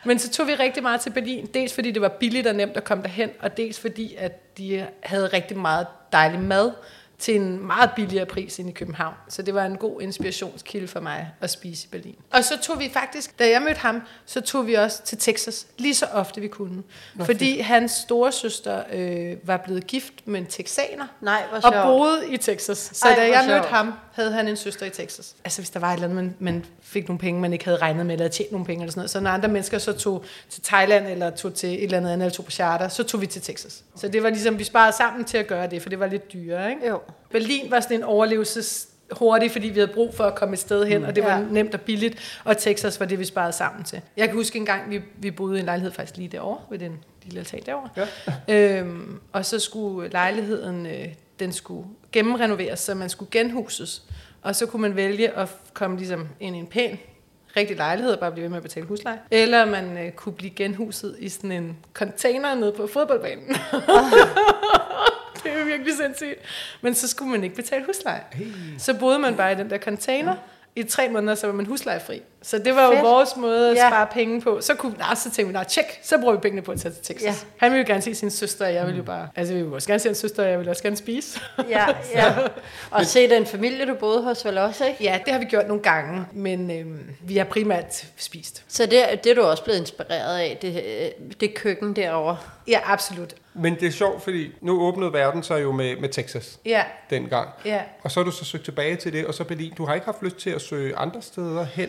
Men så tog vi rigtig meget til Berlin. Dels fordi det var billigt og nemt at komme derhen, og dels fordi, at de havde rigtig meget dejlig mad til en meget billigere pris end i København. Så det var en god inspirationskilde for mig at spise i Berlin. Og så tog vi faktisk, da jeg mødte ham, så tog vi også til Texas, lige så ofte vi kunne. fordi hans store søster øh, var blevet gift med en texaner, Nej, og sjovt. boede i Texas. Så Ej, da jeg sjovt. mødte ham, havde han en søster i Texas. Altså hvis der var et eller andet, man, man fik nogle penge, man ikke havde regnet med, eller tjent nogle penge eller sådan noget. Så når andre mennesker så tog til Thailand, eller tog til et eller andet andet, eller tog på charter, så tog vi til Texas. Så det var ligesom, vi sparede sammen til at gøre det, for det var lidt dyrere, ikke? Jo. Berlin var sådan en overlevelses hurtigt, fordi vi havde brug for at komme et sted hen, og det var Ja. nemt og billigt, og Texas var det, vi sparede sammen til. Jeg kan huske en gang, vi, vi boede i en lejlighed faktisk lige derovre, ved den lille altan derovre. Ja. Øhm, og så skulle lejligheden, øh, den skulle gennemrenoveres, så man skulle genhuses. Og så kunne man vælge at komme ligesom ind i en pæn, rigtig lejlighed og bare blive ved med at betale husleje. Eller man øh, kunne blive genhuset i sådan en container nede på fodboldbanen. det er jo virkelig sindssygt. Men så skulle man ikke betale husleje. Så boede man bare i den der container. I tre måneder, så var man huslejefri. Så det var jo Fedt. vores måde at Ja. spare penge på. Så, kunne, nej, så tænkte vi, nej, tjek, så bruger vi pengene på at tage til Texas. Ja. Ja. Han ville jo gerne se sin søster, og jeg ville jo bare... Altså, vi ville også gerne se hans søster, og jeg ville også gerne spise. Ja, ja. Og se den familie, du boede hos, vel også, ikke? ja, det har vi gjort nogle gange, men øhm, vi har primært spist. Så det, er- det er du også blevet inspireret af, det, øh, det køkken derovre. Ja, absolut. Men det er sjovt, fordi nu åbnede verden sig jo med, med Texas Ja, dengang. ja. Og så har du så søgt tilbage til det, og så Berlin. Du har ikke haft lyst til at søge andre steder hen.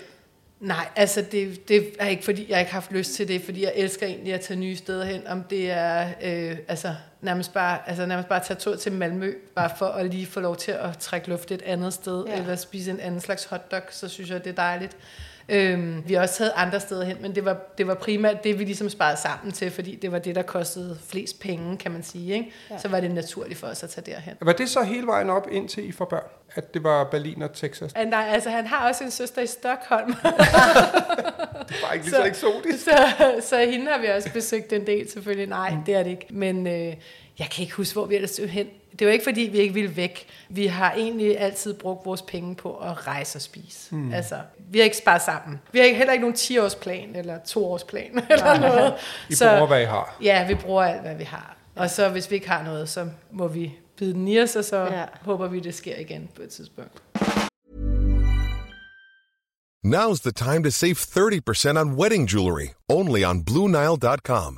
Nej, altså det, det er ikke fordi, jeg ikke har haft lyst til det, fordi jeg elsker egentlig at tage nye steder hen. Om det er øh, altså, nærmest, bare, altså, nærmest bare at tage tur til Malmø, bare for at lige få lov til at trække luft et andet sted, Ja. ja. eller spise en anden slags hotdog, så synes jeg, det er dejligt. Øhm, vi har også taget andre steder hen, men det var, det var primært det, vi ligesom sparede sammen til, fordi det var det, der kostede flest penge, kan man sige. Ikke? Ja. Så var det naturligt for os at tage derhen. Var det så hele vejen op indtil I får børn? At det var Berlin og Texas? Ah, nej, altså han har også en søster i Stockholm, Det var ikke lige så eksotisk. så, så hende har vi også besøgt en del, selvfølgelig. Nej, det er det ikke. Men øh, jeg kan ikke huske, hvor vi ellers tog hen. Det var ikke, fordi vi ikke ville væk. Vi har egentlig altid brugt vores penge på at rejse og spise. Mm. Altså, vi har ikke sparet sammen. Vi har ikke, heller ikke nogen 10-årsplan eller 2-årsplan eller noget. I bruger, hvad I har. Ja, vi bruger alt, hvad vi har. Og så hvis vi ikke har noget, så må vi bide den i os, og så ja. håber vi, det sker igen på et tidspunkt. Now's the time to save 30% on wedding jewelry, only on BlueNile.com.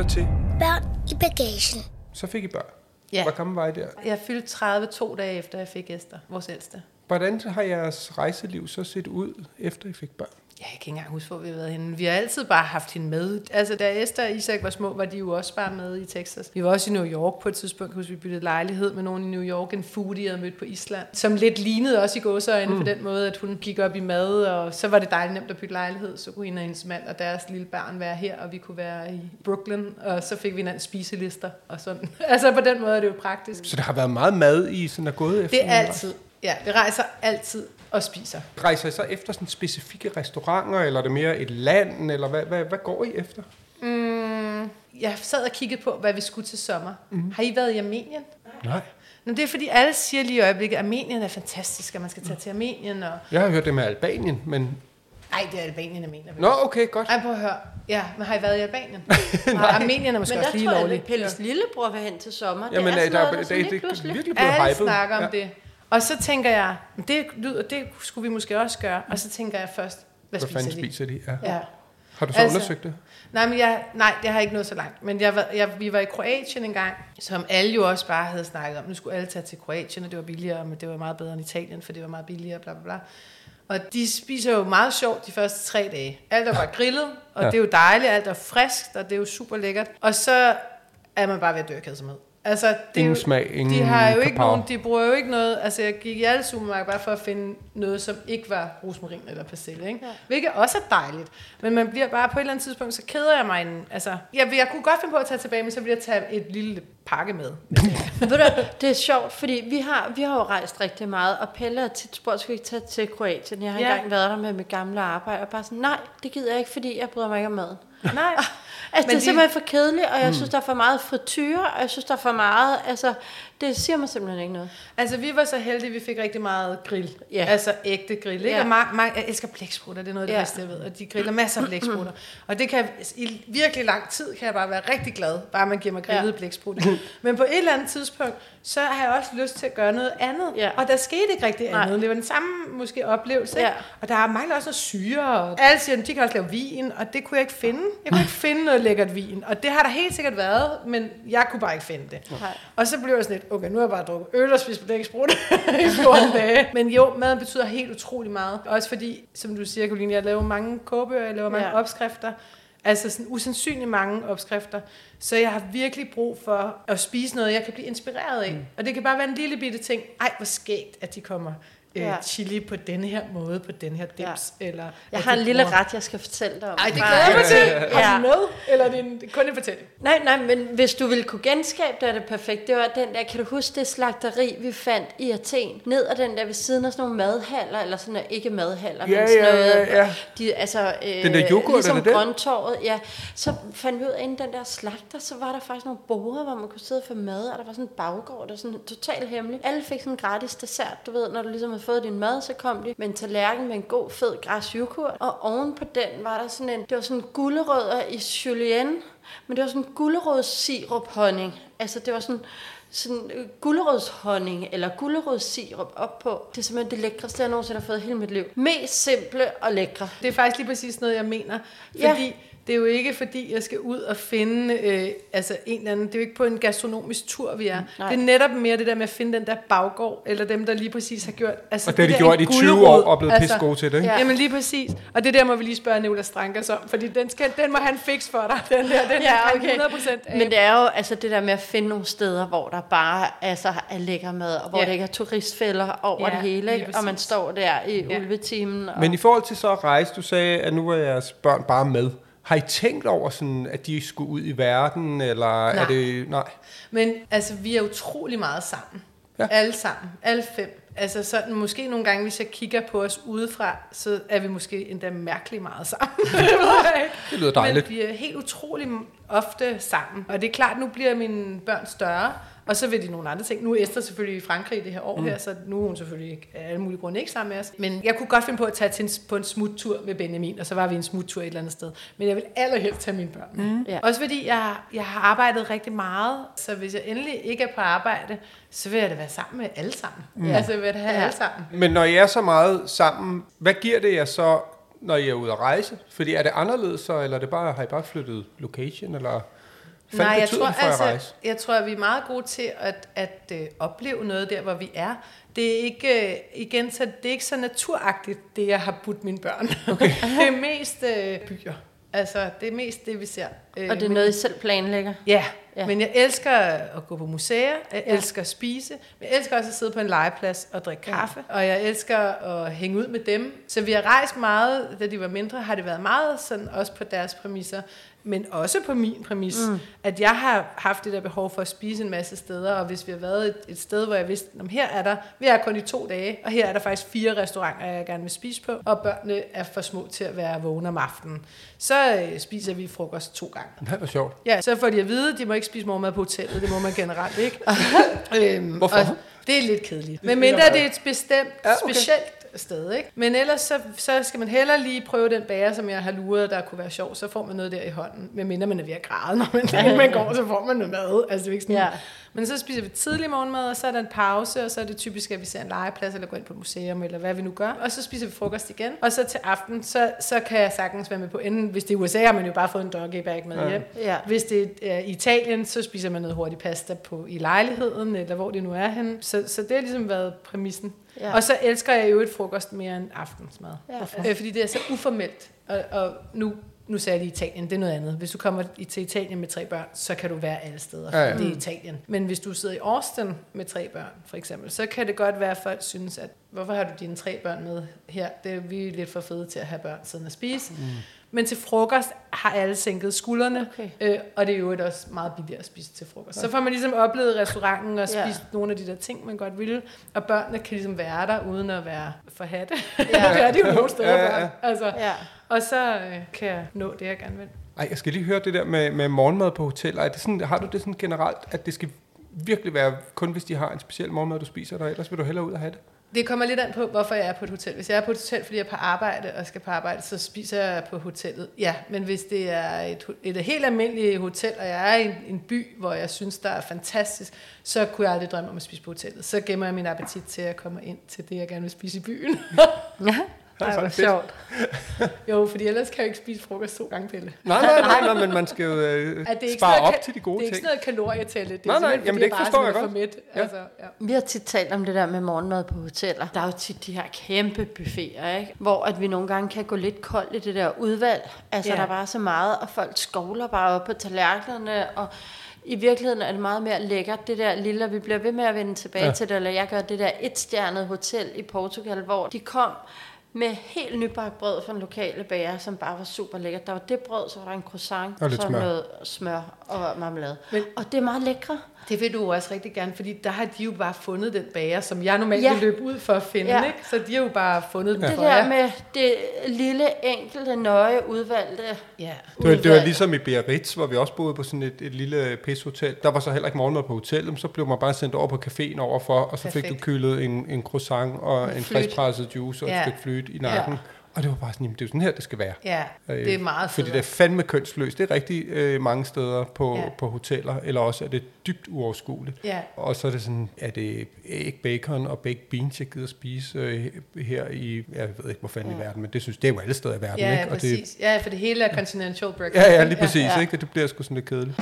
Lytter til, Børn i bagagen. så fik I børn. Ja. Hvor gammel var I der? Jeg fyldte 30 to dage efter, jeg fik Esther, vores ældste. Hvordan har jeres rejseliv så set ud, efter I fik børn? Jeg kan ikke engang huske, hvor vi har været henne. Vi har altid bare haft hende med. Altså, da Esther og Isak var små, var de jo også bare med i Texas. Vi var også i New York på et tidspunkt, husk, vi byttede lejlighed med nogen i New York, en foodie, jeg havde mødt på Island, som lidt lignede også i gåseøjne mm. på den måde, at hun gik op i mad, og så var det dejligt nemt at bytte lejlighed. Så kunne hende og hendes mand og deres lille barn være her, og vi kunne være i Brooklyn, og så fik vi hinanden spiselister og sådan. altså, på den måde er det jo praktisk. Så der har været meget mad, I sådan er gået efter? Det er altid. Ja, vi rejser altid og spiser. Rejser I så efter sådan specifikke restauranter, eller er det mere et land, eller hvad, hvad, hvad går I efter? Mm, jeg sad og kiggede på, hvad vi skulle til sommer. Mm. Har I været i Armenien? Nej. Nå, det er fordi, alle siger lige i øjeblikket, at Armenien er fantastisk, og man skal tage til Armenien. Og... Jeg har hørt det med Albanien, men... Ej, det er Albanien, jeg mener. Nå, okay, godt. Ej, prøv at høre. Ja, men har I været i Albanien? Nej, Armenien er måske Men også der lige tror jeg, lovligt. at Pelles lillebror vil hen til sommer. Jamen, det er sådan der, noget, der, der der, sådan det lige er pludselig. virkelig blevet Alle hypet. snakker om det. Og så tænker jeg, det lyder, det skulle vi måske også gøre. Og så tænker jeg først, hvad, Hvad spiser de? spiser de? Ja. Ja. Har du så Altså- undersøgt det? Nej, men jeg, nej, jeg har ikke nået så langt. Men jeg, jeg, vi var i Kroatien en gang, som alle jo også bare havde snakket om. Nu skulle alle tage til Kroatien, og det var billigere, men det var meget bedre end Italien, for det var meget billigere, bla bla bla. Og de spiser jo meget sjovt de første tre dage. Alt er bare grillet, og ja. det er jo dejligt, alt er friskt, og det er jo super lækkert. Og så er man bare ved at dø af kedsomhed. Altså, det Ingen jo, smag, ingen de har jo ikke kapav. nogen, de bruger jo ikke noget, altså jeg gik i alle supermarkeder bare for at finde noget, som ikke var rosmarin eller persille, ikke? Ja. Hvilket også er dejligt. Men man bliver bare på et eller andet tidspunkt, så keder jeg mig en, altså, jeg, jeg kunne godt finde på at tage tilbage, men så ville jeg tage et lille pakke med. Ved du, det er sjovt, fordi vi har, vi har jo rejst rigtig meget, og Pelle har tit spurgt, skal vi ikke tage til Kroatien? Jeg har Ja. engang været der med mit gamle arbejde, og bare sådan, nej, det gider jeg ikke, fordi jeg bryder mig ikke om maden. Nej. Altså, det er de- simpelthen for kedeligt, og jeg synes, der er for meget frityre, og jeg synes, der er for meget, altså, det siger mig simpelthen ikke noget. Altså, vi var så heldige, at vi fik rigtig meget grill. Ja. Altså ægte grill. Ikke? Ja. Og ma- ma- jeg elsker blæksprutter, det er noget af det Ja. bedste, jeg ved. Og de griller masser af blæksprutter. og det kan, i virkelig lang tid kan jeg bare være rigtig glad, bare man giver mig grillet ja. blæksprutter. Men på et eller andet tidspunkt, så har jeg også lyst til at gøre noget andet. Ja. Og der skete ikke rigtig Nej. andet. Det var den samme måske oplevelse. ikke? Og der mangler også noget syre. Og alle siger, de kan også lave vin, og det kunne jeg ikke finde. Jeg kunne ikke finde noget lækkert vin. Og det har der helt sikkert været, men jeg kunne bare ikke finde det. Nej. Og så blev jeg sådan lidt, okay, nu har jeg bare drukket øl og spist blæksprut i 14 dage. Men jo, maden betyder helt utrolig meget. Også fordi, som du siger, Karoline, jeg laver mange kogebøger, jeg laver mange Ja. opskrifter. Altså sådan usandsynligt mange opskrifter. Så jeg har virkelig brug for at spise noget, jeg kan blive inspireret af. Mm. Og det kan bare være en lille bitte ting. Ej, hvor skægt, at de kommer Ja. chili på denne her måde, på den her dims. Ja. Eller, Jeg har en lille bruger- ret, jeg skal fortælle dig om. Ej, det glæder jeg mig til. Har du med? Eller er det, en, kun en fortælling? Nej, nej, men hvis du ville kunne genskabe det, er det perfekt. Det var den der, kan du huske det slagteri, vi fandt i Athen? Ned ad den der ved siden af sådan nogle madhaller, eller sådan der, ikke madhaller, Ja, men sådan ja, noget. ja, ja. De, altså, øh, Den der yoghurt, ligesom er det den? grøntorvet, ja. Så fandt vi ud af, inden den der slagter, så var der faktisk nogle borer, hvor man kunne sidde og få mad, og der var sådan en baggård, der var sådan totalt hemmelig. Alle fik sådan en gratis dessert, du ved, når du ligesom havde fået din mad, så kom de med en tallerken med en god, fed græs yoghurt, og oven på den var der sådan en, det var sådan gulerødder i julienne, men det var sådan gulerødssirup honning. Altså det var sådan sådan øh, gulerødshonning eller gulerødssirup op på. Det er simpelthen det lækreste, jeg nogensinde har fået i hele mit liv. Mest simple og lækre. Det er faktisk lige præcis noget, jeg mener. Ja. Det er jo ikke, fordi jeg skal ud og finde øh, altså en eller anden... Det er jo ikke på en gastronomisk tur, vi er. Nej. Det er netop mere det der med at finde den der baggård, eller dem, der lige præcis har gjort... Altså Og det har de gjort i 20 gulerod, år og er blevet pisse gode til det, ikke? Ja. Ja. Jamen lige præcis. Og det der må vi lige spørge Nicolas Strankers om, fordi den, skal, den må han fix for dig. Den der, den Ja, okay. okay. 100% af. Men det er jo altså det der med at finde nogle steder, hvor der bare altså, er lækker mad, og hvor Ja. der ikke er turistfælder over Ja, det hele, ikke? og man står der i Ja. ulvetimen. Og... Men i forhold til så at rejse, du sagde, at nu var jeres børn bare med. Har I tænkt over, sådan, at de skulle ud i verden, eller er Nej. det... Nej. Men altså, vi er utrolig meget sammen. Ja. Alle sammen. Alle fem. Altså sådan, måske nogle gange, hvis jeg kigger på os udefra, så er vi måske endda mærkeligt meget sammen. Det lyder dejligt. Men vi er helt utrolig ofte sammen. Og det er klart, nu bliver mine børn større, og så vil de nogle andre ting. Nu er Esther selvfølgelig i Frankrig det her år mm. her, så nu er hun selvfølgelig ikke, af alle mulige grunde ikke sammen med os. Men jeg kunne godt finde på at tage til en, på en smuttur med Benjamin, og så var vi en smuttur et eller andet sted. Men jeg vil allerhelst tage mine børn med. Mm. Ja. Også fordi jeg, jeg har arbejdet rigtig meget, så hvis jeg endelig ikke er på arbejde, så vil jeg da være sammen med alle sammen. Mm. Altså, jeg vil da have Ja. alle sammen. Men når I er så meget sammen, hvad giver det jer så, når I er ude at rejse? Fordi er det anderledes så, eller er det bare, har I bare flyttet location, eller... Hvad Nej, jeg tror, det for at altså, rejse? jeg tror, at vi er meget gode til at, at øh, opleve noget der, hvor vi er. Det er ikke, øh, igen, så det er ikke så naturagtigt, det jeg har budt mine børn. Okay. det er mest øh, byer. Altså, det er mest det, vi ser. Øh, og det er men- noget, I selv planlægger. Ja, Ja. ja, men jeg elsker at gå på museer, jeg Ja. elsker at spise, men jeg elsker også at sidde på en legeplads og drikke kaffe, og jeg elsker at hænge ud med dem. Så vi har rejst meget, da de var mindre, har det været meget sådan, også på deres præmisser, men også på min præmis, mm. at jeg har haft det der behov for at spise en masse steder, og hvis vi har været et, et sted, hvor jeg vidste, at her er der, vi er kun i to dage, og her er der faktisk fire restauranter, jeg gerne vil spise på, og børnene er for små til at være vågne om aftenen, så øh, spiser vi frokost to gange. Det var sjovt. Ja, så får de at vide, at de må ikke spise morgenmad på hotellet. Det må man generelt ikke. øhm, Hvorfor? Og det er lidt kedeligt. Men mindre det er et bestemt, Ja, okay. specielt sted, ikke? Men ellers så, så skal man hellere lige prøve den bager, som jeg har luret, der kunne være sjov. Så får man noget der i hånden. Men mindre man er ved at græde, når man, inden man går, så får man noget mad. Altså, det er ikke sådan, Ja. ja. Men så spiser vi tidlig morgenmad, og så er der en pause, og så er det typisk, at vi ser en legeplads, eller går ind på et museum, eller hvad vi nu gør. Og så spiser vi frokost igen. Og så til aften, så, så kan jeg sagtens være med på enden. Hvis det er USA, har man jo bare fået en doggy bag med hjem. Ja. Hvis det er i Italien, så spiser man noget hurtig pasta på, i lejligheden, eller hvor det nu er henne. Så, så det har ligesom været præmissen. Ja. Og så elsker jeg jo et frokost mere end aftensmad. Ja. Øh, fordi det er så uformelt. Og, og nu, nu sagde jeg lige Italien, det er noget andet. Hvis du kommer i- til Italien med tre børn, så kan du være alle steder. Ja, Ja. Det er Italien. Men hvis du sidder i Austin med tre børn, for eksempel, så kan det godt være, at folk synes, at hvorfor har du dine tre børn med her? Det er vi lidt for fede til at have børn siden at spise. Mm. Men til frokost har alle sænket skuldrene, Okay. øh, og det er jo også meget billigere at spise til frokost. Så får man ligesom oplevet restauranten og spist nogle af de der ting, man godt ville, og børnene kan ligesom være der, uden at være for hatte. Ja. det er de jo nogle steder, børn. Altså, Ja. Og så øh, kan jeg nå det, jeg gerne vil. Ej, jeg skal lige høre det der med, med morgenmad på hoteller. Er det sådan, har du det sådan generelt, at det skal virkelig være kun, hvis de har en speciel morgenmad, du spiser der, ellers vil du hellere ud og have det? Det kommer lidt an på, hvorfor jeg er på et hotel. Hvis jeg er på et hotel, fordi jeg er på arbejde og skal på arbejde, så spiser jeg på hotellet. Ja, men hvis det er et, et helt almindeligt hotel, og jeg er i en, en by, hvor jeg synes, der er fantastisk, så kunne jeg aldrig drømme om at spise på hotellet. Så gemmer jeg min appetit til at komme ind til det, jeg gerne vil spise i byen. Ja. Ej, hvor sjovt. jo, fordi ellers kan jeg jo ikke spise frokost to gange, Pelle. Nej, nej, nej, nej men man skal jo øh, At det er spare op ka- til de gode Det er ikke ting. sådan noget kalorietælle. Det er Nej, nej, jamen fordi det bare forstår jeg godt. er For midt. Ja. Altså, ja. Vi har tit talt om det der med morgenmad på hoteller. Der er jo tit de her kæmpe buffeter, ikke? hvor at vi nogle gange kan gå lidt koldt i det der udvalg. Altså, Ja. der er bare så meget, og folk skovler bare op på tallerkenerne, og i virkeligheden er det meget mere lækkert, det der lille, vi bliver ved med at vende tilbage Ja. ja. til det, eller jeg gør det der etstjernet hotel i Portugal, hvor de kom med helt nybagt brød fra en lokale bager, som bare var super lækkert. Der var det brød, så var der en croissant, Og lidt så smør. noget smør og marmelade. Men, og det er meget lækre. Det vil du også rigtig gerne, fordi der har de jo bare fundet den bager, som jeg normalt Ja. vil løbe ud for at finde, Ja. ikke? Så de har jo bare fundet den Det for der jer. med det lille, enkelte, nøje udvalgte Ja. Det var, det var ligesom i Biarritz, hvor vi også boede på sådan et, et lille pishotel. Der var så heller ikke morgenmad på hotellet, så blev man bare sendt over på caféen overfor, og så fik Perfekt. du kølet en, en croissant og en flyt. friskpresset juice og et Ja. stykke flyt i nakken. Og det var bare sådan, jamen, det er jo sådan her, det skal være. Ja, Øh, det er meget Fordi federe. det er fandme kønsløst. Det er rigtig øh, mange steder på, Ja. på hoteller, eller også er det dybt uoverskueligt. Ja. Og så er det sådan, er det æg, bacon og baked beans, jeg gider spise øh, her i, jeg ved ikke, hvor fanden i verden, men det synes det er jo alle steder i verden, Ja, ikke? ja, Og det, præcis. Ja, for det hele er continental breakfast. ja, ja, lige præcis, Ja, ja. ikke? Det bliver sgu sådan lidt kedeligt.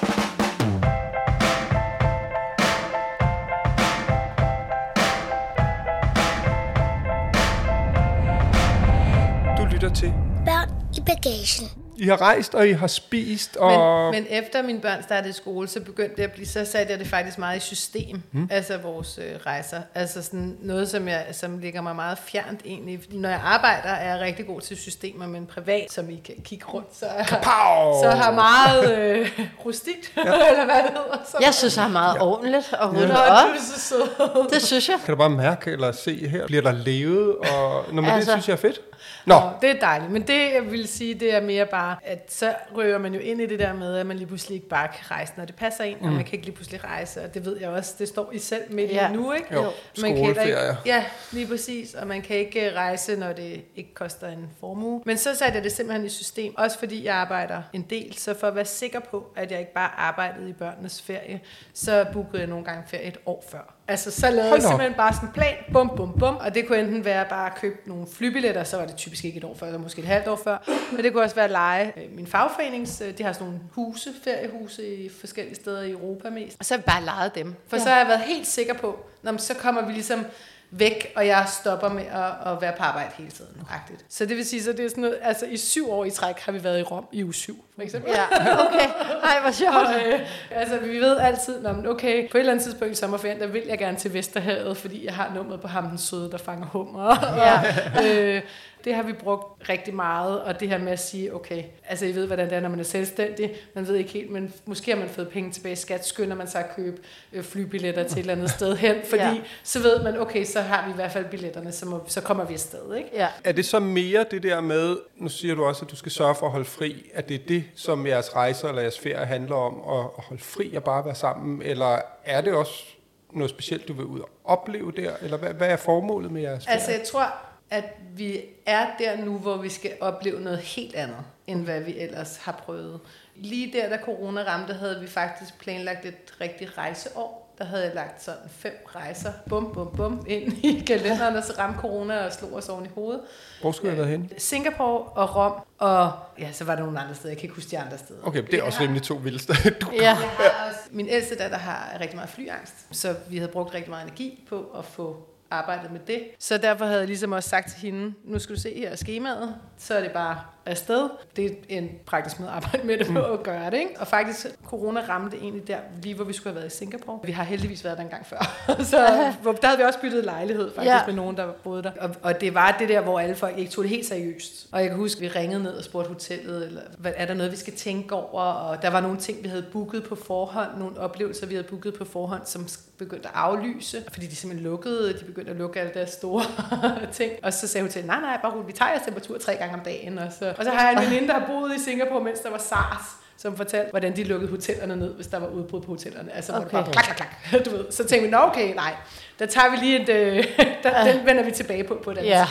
Børn i har rejst, og I har spist, og... Men, men efter mine børn startede i skole, så begyndte det at blive, så satte jeg det faktisk meget i system, mm. altså vores øh, rejser. Altså sådan noget, som, jeg, som ligger mig meget fjernt egentlig. Fordi når jeg arbejder, er jeg rigtig god til systemer, men privat, som I kan kigge rundt, så er, Kapow! så har meget øh, rustikt, ja. eller hvad det hedder. Så Jeg synes, han er meget ordentligt og ryddet Nå, op. sød. Det synes jeg. Kan du bare mærke eller se her? Bliver der levet? Og... Nå, men altså, Altså- det synes jeg er fedt. Nå, Nå, det er dejligt. Men det, jeg vil sige, det er mere bare, at så rører man jo ind i det der med, at man lige pludselig ikke bare kan rejse, når det passer ind, mm. og man kan ikke lige pludselig rejse, og det ved jeg også, det står I selv midt Ja. i nu, ikke? Jo, man kan ikke. Ja, lige præcis, og man kan ikke øh, rejse, når det ikke koster en formue. Men så satte jeg det simpelthen i system, også fordi jeg arbejder en del, så for at være sikker på, at jeg ikke bare arbejdede i børnenes ferie, så bookede jeg nogle gange ferie et år før. Altså, så lavede Hold jeg op. simpelthen bare sådan en plan, bum, bum, bum, og det kunne enten være bare at købe nogle flybilletter, så var det typisk ikke et år før, eller måske et halvt år før, men det kunne også være at lege. Øh, Min fagforenings, øh, de har sådan nogle huse, feriehuse i forskellige steder i Europa mest, og så har vi bare lejet dem, for ja. så har jeg været helt sikker på, når så kommer vi ligesom væk, og jeg stopper med at, at være på arbejde hele tiden. Agtigt. Så det vil sige, så det er sådan noget, altså i syv år i træk har vi været i Rom i uge syv, for eksempel. Ja, okay. Ej, hvor sjovt. Og, øh, altså, vi ved altid, når okay, på et eller andet tidspunkt i sommerferien, der vil jeg gerne til Vesterhavet, fordi jeg har nummeret på ham den søde, der fanger hummer. Ja. og, øh, det har vi brugt rigtig meget, og det her med at sige, okay, altså I ved, hvordan det er, når man er selvstændig, man ved ikke helt, men måske har man fået penge tilbage i skat, skynder man sig at købe øh, flybilletter til et eller andet sted hen, fordi Ja. så ved man, okay, så har vi i hvert fald billetterne, så, må, så kommer vi afsted, ikke? Ja. er det så mere det der med, nu siger du også, at du skal sørge for at holde fri, at det er det, som jeres rejser eller jeres ferie handler om, at at holde fri og bare være sammen, eller er det også noget specielt, du vil ud og opleve der, eller hvad, hvad er formålet med jeres ferie? Altså, jeg tror, at vi er der nu, hvor vi skal opleve noget helt andet, end hvad vi ellers har prøvet. Lige der, da corona ramte, havde vi faktisk planlagt et rigtigt rejseår. Der havde jeg lagt sådan fem rejser, bum, bum, bum, ind i kalenderen, og så ramte corona og slog os oven i hovedet. Hvor skulle jeg have været henne? Singapore og Rom, og ja, så var der nogle andre steder. Jeg kan ikke huske de andre steder. Okay, det er også rimelig to vilde steder. Ja. Jeg har også, min ældste datter har rigtig meget flyangst, så vi havde brugt rigtig meget energi på at få arbejdet med det. Så derfor havde jeg ligesom også sagt til hende, nu skal du se her skemaet, så er det bare afsted. Det er en praktisk måde at arbejde med det på at gøre det. Ikke? Og faktisk, corona ramte egentlig der, lige hvor vi skulle have været i Singapore. Vi har heldigvis været der en gang før. så hvor- der havde vi også byttet lejlighed faktisk Ja. med nogen, der boede der. Og, og det var det der, hvor alle folk ikke tog det helt seriøst. Og jeg kan huske, vi ringede ned og spurgte hotellet, eller hvad, er der noget, vi skal tænke over? Og der var nogle ting, vi havde booket på forhånd, nogle oplevelser, vi havde booket på forhånd, som begyndte at aflyse, fordi de simpelthen lukkede, de begyndte at lukke alle deres store ting. Og så sagde hotellet, nej, nej, bare vi tager jeres temperatur tre gange om dagen, og så Og så har jeg en veninde, der har boet i Singapore, mens der var SARS som fortalte, hvordan de lukkede hotellerne ned, hvis der var udbrud på hotellerne. Altså, okay. Okay. bare klak, klak, klak, du ved. Så tænkte vi, nå okay, nej, der tager vi lige et, øh, der, den vender vi tilbage på på den Ja.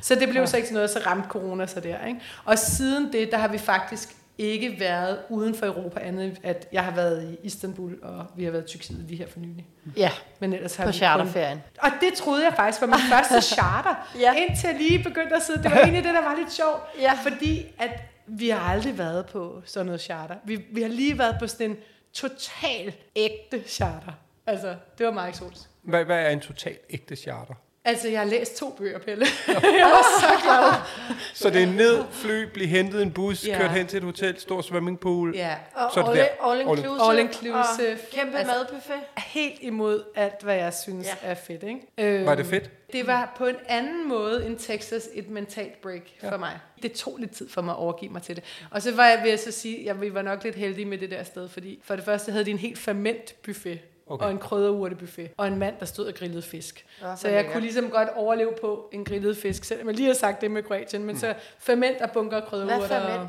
Så det blev så ikke sådan noget, så ramte corona så der, ikke? Og siden det, der har vi faktisk ikke været uden for Europa andet, end at jeg har været i Istanbul, og vi har været i Tyrkiet lige her for nylig. Ja, Men ellers har på vi kun- charterferien. og det troede jeg faktisk var min første charter. Ja. Indtil jeg lige begyndte at sidde. Det var egentlig det, der var lidt sjovt. Ja. Fordi at vi har aldrig været på sådan noget charter. Vi, vi har lige været på sådan en total ægte charter. Altså, det var meget eksotisk. Hvad, hvad er en total ægte charter? Altså, jeg har læst to bøger, Pelle. jeg var så glad. Så det er ned, fly, blive hentet en bus, Ja. kørt hen til et hotel, stor swimmingpool. Ja, Og Så er det all, der. all, All- inclusive. All inclusive. Og kæmpe Altså- madbuffet. helt imod alt, hvad jeg synes Ja. ja. er fedt. Ikke? Øhm, Var det fedt? Det var på en anden måde end Texas et mentalt break ja. for mig. Det tog lidt tid for mig at overgive mig til det. Og så var jeg ved at så sige, at vi var nok lidt heldige med det der sted, fordi for det første havde de en helt ferment buffet. Okay. Og en krydderurte buffet. Og en mand, der stod og grillede fisk. hvor så jeg lækkert. kunne ligesom godt overleve på en grillet fisk, selvom jeg lige har sagt det med Kroatien. Men så ferment og bunker og krydderurter. Hvad er ferment? Og,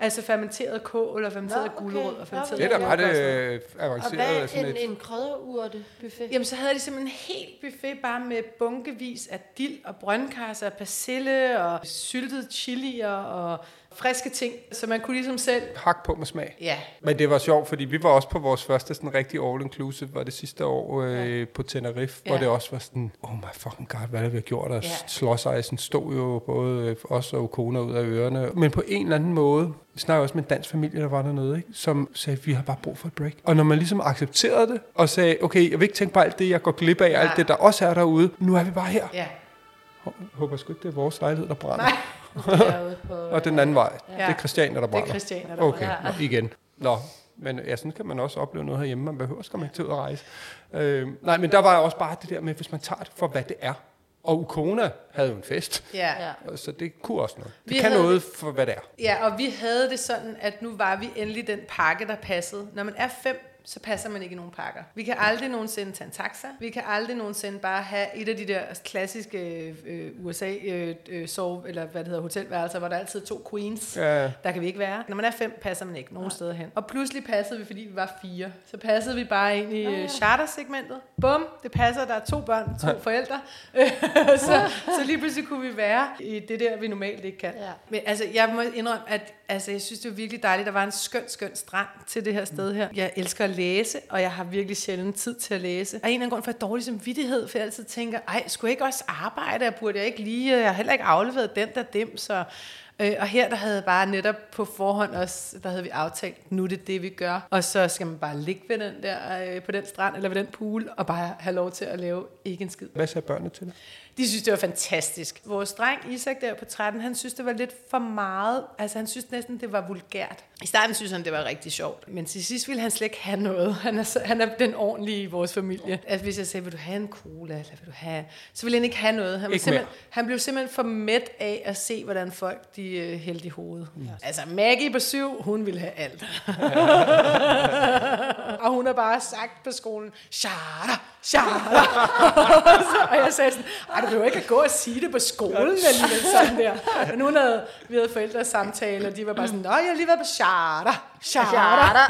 altså fermenteret kål og fermenteret Nå, okay. gulerod og fermenteret Det er da Ja, ret og øh, Og avanceret. hvad af er sådan en, et, en krydderurte buffet? Jamen, så havde de simpelthen en helt buffet bare med bunkevis af dild og brøndkarse og persille og syltet chilier og friske ting, så man kunne ligesom selv... hak på med smag. Ja, Men det var sjovt, fordi vi var også på vores første sådan rigtig all-inclusive, var det sidste år øh, på Tenerife, hvor Ja. det også var sådan, oh my fucking god, hvad er det, vi har gjort? Og Ja. slåsejsen stod jo både øh, os og koner ud af ørerne. Men på en eller anden måde, vi snakker også med en dansk familie, der var dernede, ikke? som sagde, vi har bare brug for et break. Og når man ligesom accepterede det, og sagde, okay, jeg vil ikke tænke på alt det, jeg går glip af, alt Nej. det, der også er derude, nu er vi bare her. ja. Håber sgu ikke, det er vores lejlighed, der brænder. Nej, på, Og den anden vej, Ja. det er Christianer, der det brænder. er Christianer, der Okay, var. nå, igen. Nå, men ja, sådan kan man også opleve noget herhjemme. Man behøver skam ikke til at rejse. Øh, nej, men der var også bare det der med, hvis man tager det for, hvad det er. Og Ukona havde jo en fest, Ja. Ja. så det kunne også noget. Det Vi kan havde- noget for, hvad det er. ja, og vi havde det sådan, at nu var vi endelig den pakke, der passede. Når man er fem, så passer man ikke i nogen pakker. Vi kan aldrig nogensinde tage en taxa. Vi kan aldrig nogensinde bare have et af de der klassiske øh, USA øh, øh, sove, eller hvad det hedder, hotelværelser, hvor der altid er to queens. Ja. Der kan vi ikke være. Når man er fem, passer man ikke nogen steder hen. Og pludselig passede vi, fordi vi var fire. Så passede vi bare ind i øh, chartersegmentet. Bum, det passer. Der er to børn, to forældre. så, så lige pludselig kunne vi være i det der, vi normalt ikke kan. Ja. Men altså, jeg må indrømme, at altså, jeg synes, det var virkelig dejligt. Der var en skøn, skøn strand til det her sted her. Jeg elsker at læse, og jeg har virkelig sjældent tid til at læse. Og en eller anden grund for jeg dårlig samvittighed, for jeg altid tænker, ej, skulle jeg ikke også arbejde? Jeg burde jeg ikke lige, jeg har heller ikke afleveret den der dem, så... Øh, og her der havde bare netop på forhånd også, der havde vi aftalt, nu er det det, vi gør. Og så skal man bare ligge ved den der, øh, på den strand eller ved den pool, og bare have lov til at lave ikke en skid. Hvad sagde børnene til det? De synes, det var fantastisk. Vores dreng Isak der på 13, han synes, det var lidt for meget. Altså, han synes næsten, det var vulgært. I starten synes han, det var rigtig sjovt. Men til sidst ville han slet ikke have noget. Han er, så, han er den ordentlige i vores familie. Altså, hvis jeg sagde, vil du have en cola, eller vil du have... Så ville han ikke have noget. Han, Ikke simpelthen, mere. han blev simpelthen for mæt af at se, hvordan folk de øh, hældte i hovedet. Mm. Altså, Maggie på syv, hun ville have alt. og hun har bare sagt på skolen, charter, charter. og jeg sagde sådan, ej, du behøver ikke at gå og sige det på skolen alligevel sådan der. Men hun havde, vi havde forældresamtale, og de var bare sådan, nå, jeg har lige været på charter.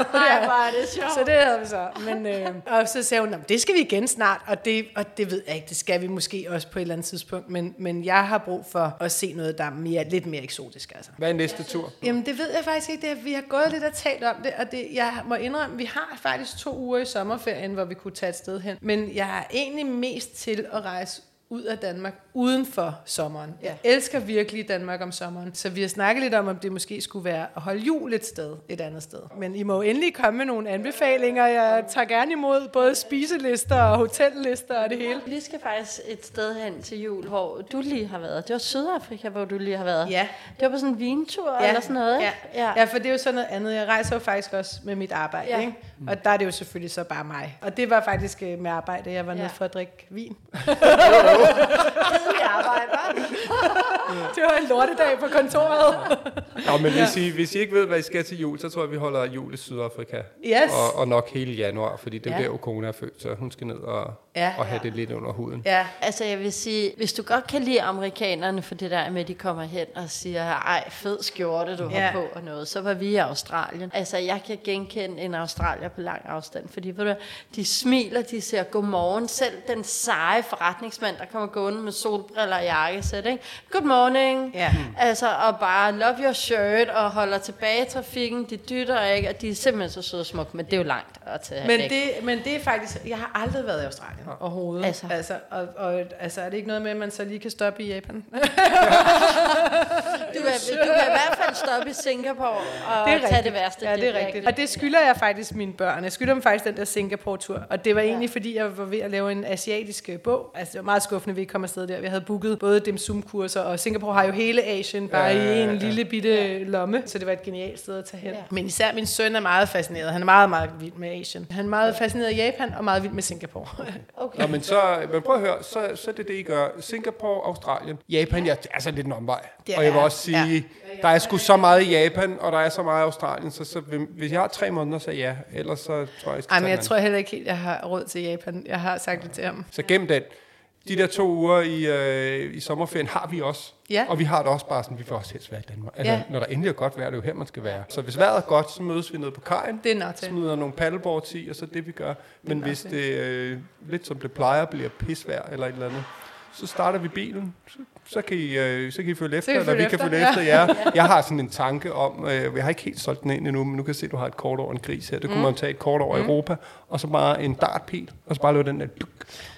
Hvor er det sjovt. Så det havde vi så. Men, øh, og så sagde hun, "Nå, men det skal vi igen snart, og det, og det ved jeg ikke, det skal vi måske også på et eller andet tidspunkt. Men, men jeg har brug for at se noget, der er mere, lidt mere eksotisk. Altså. Hvad er næste tur? Jamen, det ved jeg faktisk ikke. Det er, vi har gået lidt og talt om det, og det, jeg må indrømme, vi har faktisk to uger i sommerferien, hvor vi kunne tage et sted hen. Men jeg er egentlig mest til at rejse ud af Danmark uden for sommeren. Jeg elsker virkelig Danmark om sommeren, så vi har snakket lidt om, om det måske skulle være at holde jul et sted, et andet sted. Men I må jo endelig komme med nogle anbefalinger. Jeg tager gerne imod både spiselister og hotellister og det hele. Vi skal faktisk et sted hen til jul, hvor du lige har været. Det var Sydafrika, hvor du lige har været. Ja. Det var på sådan en vintur ja. eller sådan noget, ikke? Ja. ja, for det er jo sådan noget andet. Jeg rejser jo faktisk også med mit arbejde, Ja. ja. ikke? Og der er det jo selvfølgelig så bare mig. Og det var faktisk øh, med arbejde. Jeg var nede Ja. for at drikke vin. Tidlig arbejde? Det var en lortedag på kontoret. Nå, men hvis, I, hvis I ikke ved, hvad I skal til jul, så tror jeg, vi holder jul i Sydafrika. Yes. Og, og nok hele januar, fordi det er Ja. der, Okona er født, så hun skal ned og Ja. at have det lidt under huden. Ja. Altså jeg vil sige, hvis du godt kan lide amerikanerne for det der med, at de kommer hen og siger, ej, fed skjorte, du Ja. har på og noget, så var vi i Australien. Altså jeg kan genkende en australier på lang afstand, fordi ved du, de smiler, de siger godmorgen. Selv den seje forretningsmand, der kommer gående med solbriller og jakkesæt, ikke? Good morning. Ja. Altså, og bare love your shirt, og holder tilbage i trafikken, de dytter ikke, og de er simpelthen så søde og smukke, men det er jo langt at tage Men væk. det, men det er faktisk, jeg har aldrig været i Australien overhovedet. Altså. altså, og, og, altså er det ikke noget med, at man så lige kan stoppe i Japan? Du kan, du kan i hvert fald stoppe i Singapore og det er tage rigtigt. det værste. Ja, det er rigtigt. Og det skylder jeg faktisk mine børn. Jeg skylder dem faktisk den der Singapore-tur. Og det var egentlig, fordi jeg var ved at lave en asiatisk øh, bog. Altså, det var meget skuffende, at vi ikke kom afsted der. Vi havde booket både dem Zoom-kurser, og Singapore har jo hele Asien bare Ja, ja, i en ja. lille bitte lomme. Så det var et genialt sted at tage hen. Ja. Men især min søn er meget fascineret. Han er meget, meget vild med Asien. Han er meget fascineret af Japan og meget vild med Singapore. Okay. Nå, men så, men prøv at høre, så, så er det det, I gør. Singapore, Australien, Japan, ja, er altså lidt en omvej. Det og jeg vil også sige, ja. der er sgu så meget i Japan, og der er så meget i Australien, så, så hvis jeg har tre måneder, så ja. Ellers så tror jeg, jeg skal Ej, men jeg tror heller ikke helt, jeg har råd til Japan. Jeg har sagt det til ham. Så gem den. De der to uger i, øh, i sommerferien har vi også. Ja. Og vi har det også bare sådan, vi vil også helst være i Danmark. Altså, Ja. Når der endelig er godt vejr, det er jo her, man skal være. Så hvis vejret er godt, så mødes vi nede på kajen. Det er nok til. Smider nogle paddleboards i, og så det, vi gør. Men nok hvis det øh, lidt som det plejer, bliver pisvejr eller et eller andet, så starter vi bilen. Så, så, kan, I, øh, så kan I følge efter, eller vi kan følge ja. efter jer. Jeg har sådan en tanke om, øh, jeg har ikke helt solgt den ind endnu, men nu kan jeg se, at du har et kort over en gris her. Det kunne Mm. man tage et kort over Europa, og så bare en dartpil, og så bare lave den der duk,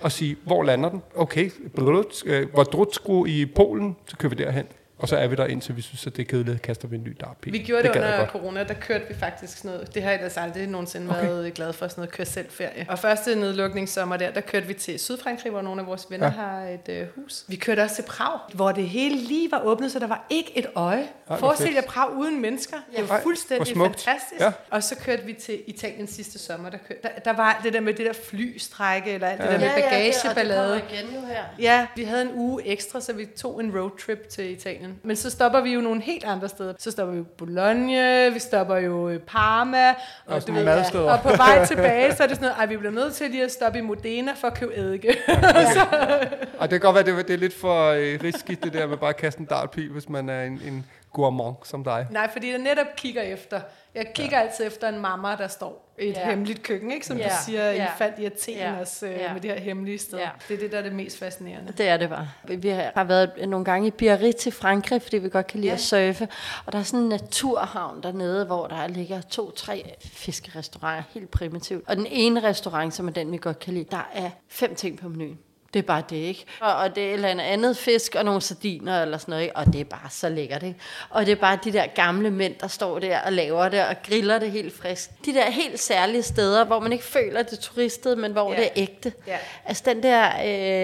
og sige, hvor lander den? Okay, Brudsk, øh, i Polen, så kører vi derhen. Og så er vi der indtil vi synes, at det er kedeligt, kaster vi en ny dartpil. Vi gjorde det, det under corona, der kørte vi faktisk sådan noget. Det har jeg ellers aldrig nogensinde Okay. været glad for, sådan noget kør selv ferie. Og første nedlukningssommer der, der kørte vi til Sydfrankrig, hvor nogle af vores venner Ja. ja. har et øh, hus. Vi kørte også til Prag, hvor det hele lige var åbnet, så der var ikke et øje. hvor Forestil jer Prag uden mennesker. Det var Ej, fuldstændig fantastisk. Ja. Og så kørte vi til Italien sidste sommer. Der, kørte, der, der var det der med det der flystrække, eller alt det der med bagageballade. Ja, ja, det, og det kommer igen nu her. Ja, vi havde en uge ekstra, så vi tog en roadtrip til Italien. Men så stopper vi jo nogle helt andre steder. Så stopper vi jo Bologna, vi stopper jo i Parma. Og, du nogle ved, madsteder. og på vej tilbage, så er det sådan noget, ej, vi bliver nødt til lige at stoppe i Modena for at købe eddike. Og det kan godt være, det, det er lidt for øh, risky, det der med bare at kaste en dartpil, hvis man er en, en gourmand som dig. Nej, fordi jeg netop kigger efter. Jeg kigger ja. altid efter en mamma, der står et ja. hemmeligt køkken, ikke? Som ja. du siger, Ja. ja. fandt i Athen ja. også, øh, ja. med det her hemmelige sted. Ja. Det er det, der er det mest fascinerende. Det er det bare. Vi har været nogle gange i Biarritz i Frankrig, fordi vi godt kan lide Ja. at surfe. Og der er sådan en naturhavn dernede, hvor der ligger to-tre fiskerestauranter, helt primitivt. Og den ene restaurant, som er den, vi godt kan lide, der er fem ting på menuen. Det er bare det, ikke? Og, og det er et eller andet andet fisk og nogle sardiner eller sådan noget, ikke? Og det er bare så lækkert, ikke? Og det er bare de der gamle mænd, der står der og laver det og griller det helt frisk. De der helt særlige steder, hvor man ikke føler, det turistet, men hvor Ja. det er ægte. Ja. Altså den der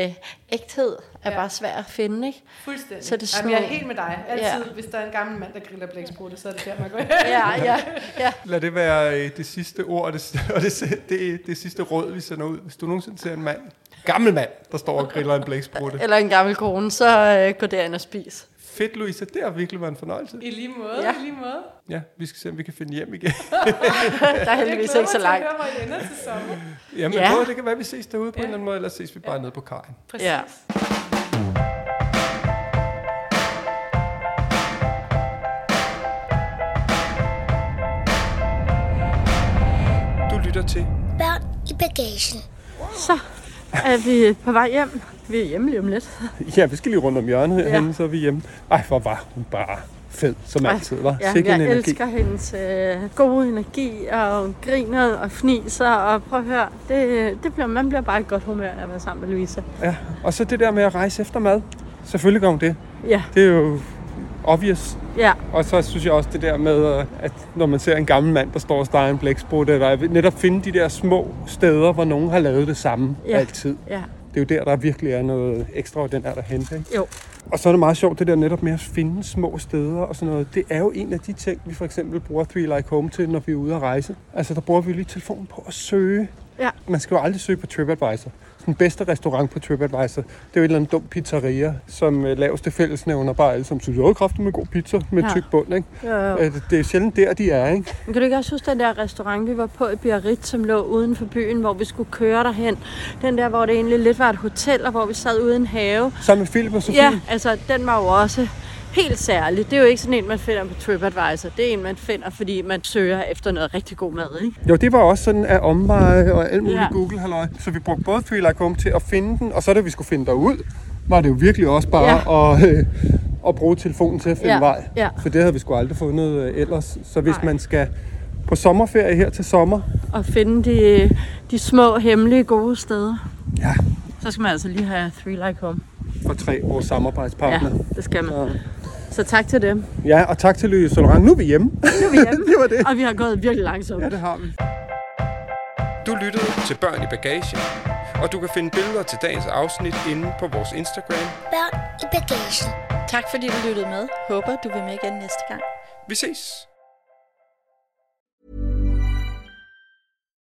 øh, ægthed er Ja. bare svær at finde, ikke? Fuldstændig. Så er det Jamen, jeg er helt med dig. Altid, Ja. ja. hvis der er en gammel mand, der griller blæksprutte, så er det der, man går Ja, ja, ja. Lad det være øh, det sidste ord, og det, og det, det, det sidste råd, vi sender ud. Hvis du nogensinde ser en mand, gammel mand, der står og griller en blæksprutte. Eller en gammel kone, så øh, gå derind og spis. Fedt, Louise. Det har virkelig været en fornøjelse. I lige måde, Ja. ja. i lige måde. Ja, vi skal se, om vi kan finde hjem igen. Der er heldigvis ikke så langt. Jeg glæder mig til at høre, hvor I ender til sommer. Jamen, Ja. ja. det kan være, vi ses derude på ja. en eller anden måde, eller ses vi bare nede på kajen. Præcis. Ja. Til Børn i bagagen. Så er vi på vej hjem. Vi er hjemme lige om lidt. Ja, vi skal lige rundt om hjørnet herhenne, Ja. så er vi hjemme. Ej, hvor var hun bare fed, som Ej, altid, var. Ja, Sikke jeg en energi. elsker hendes øh, gode energi, og hun griner og fniser, og prøv at høre, det, det bliver, man bliver bare i godt humør af at være sammen med Louise. Ja, og så det der med at rejse efter mad. Selvfølgelig gør hun det. Ja, Det er jo obvious. ja, Og så synes jeg også det der med, øh, at når man ser en gammel mand, der står og steger en blæksprutte, eller netop finde de der små steder, hvor nogen har lavet det samme Ja. altid. ja, Det er jo der, der virkelig er noget ekstraordinært at hente. Ikke? jo. Og så er det meget sjovt, det der netop med at finde små steder og sådan noget. Det er jo en af de ting, vi for eksempel bruger Three Like Home til, når vi er ude at rejse. Altså, der bruger vi lige telefonen på at søge. Ja. Man skal jo aldrig søge på TripAdvisor. Den bedste restaurant på TripAdvisor, det er jo et eller andet dumt pizzeria, som øh, laveste fællesnævner bare alle som synes, åh, kraften med god pizza med Ja. tyk bund, ikke? Jo, jo. Øh, Det er sjældent der, de er, ikke? Men kan du ikke også huske den der restaurant, vi var på i Biarritz, som lå uden for byen, hvor vi skulle køre derhen? Den der, hvor det egentlig lidt var et hotel, og hvor vi sad ude i en have. Sammen med Philip og Sofie. Ja, altså den var jo også helt særlig. Det er jo ikke sådan en, man finder på TripAdvisor. Det er en, man finder, fordi man søger efter noget rigtig god mad, ikke? Jo, det var også sådan af omveje og alt muligt Ja. Google halløj. Så vi brugte både Home til at finde den, og så da vi skulle finde derud, var det jo virkelig også bare ja. at, øh, at bruge telefonen til at finde Ja, vej. ja. For det havde vi sgu aldrig fundet øh, ellers. Så hvis Nej. man skal på sommerferie her til sommer, Og finde de, de små, hemmelige, gode steder. Ja. Så skal man altså lige have Three Like Home. for tre vores samarbejdspartner. Ja, det skal man. Så tak til dem. Ja, og tak til Louis Solorang. Nu er vi hjemme. Nu er vi hjemme. det var det. Og vi har gået virkelig langsomt. Ja, det har vi. Du lyttede til Børn i Bagagen, og du kan finde billeder til dagens afsnit inde på vores Instagram. Børn i bagagen. Tak fordi du lyttede med. Håber du vil med igen næste gang. Vi ses.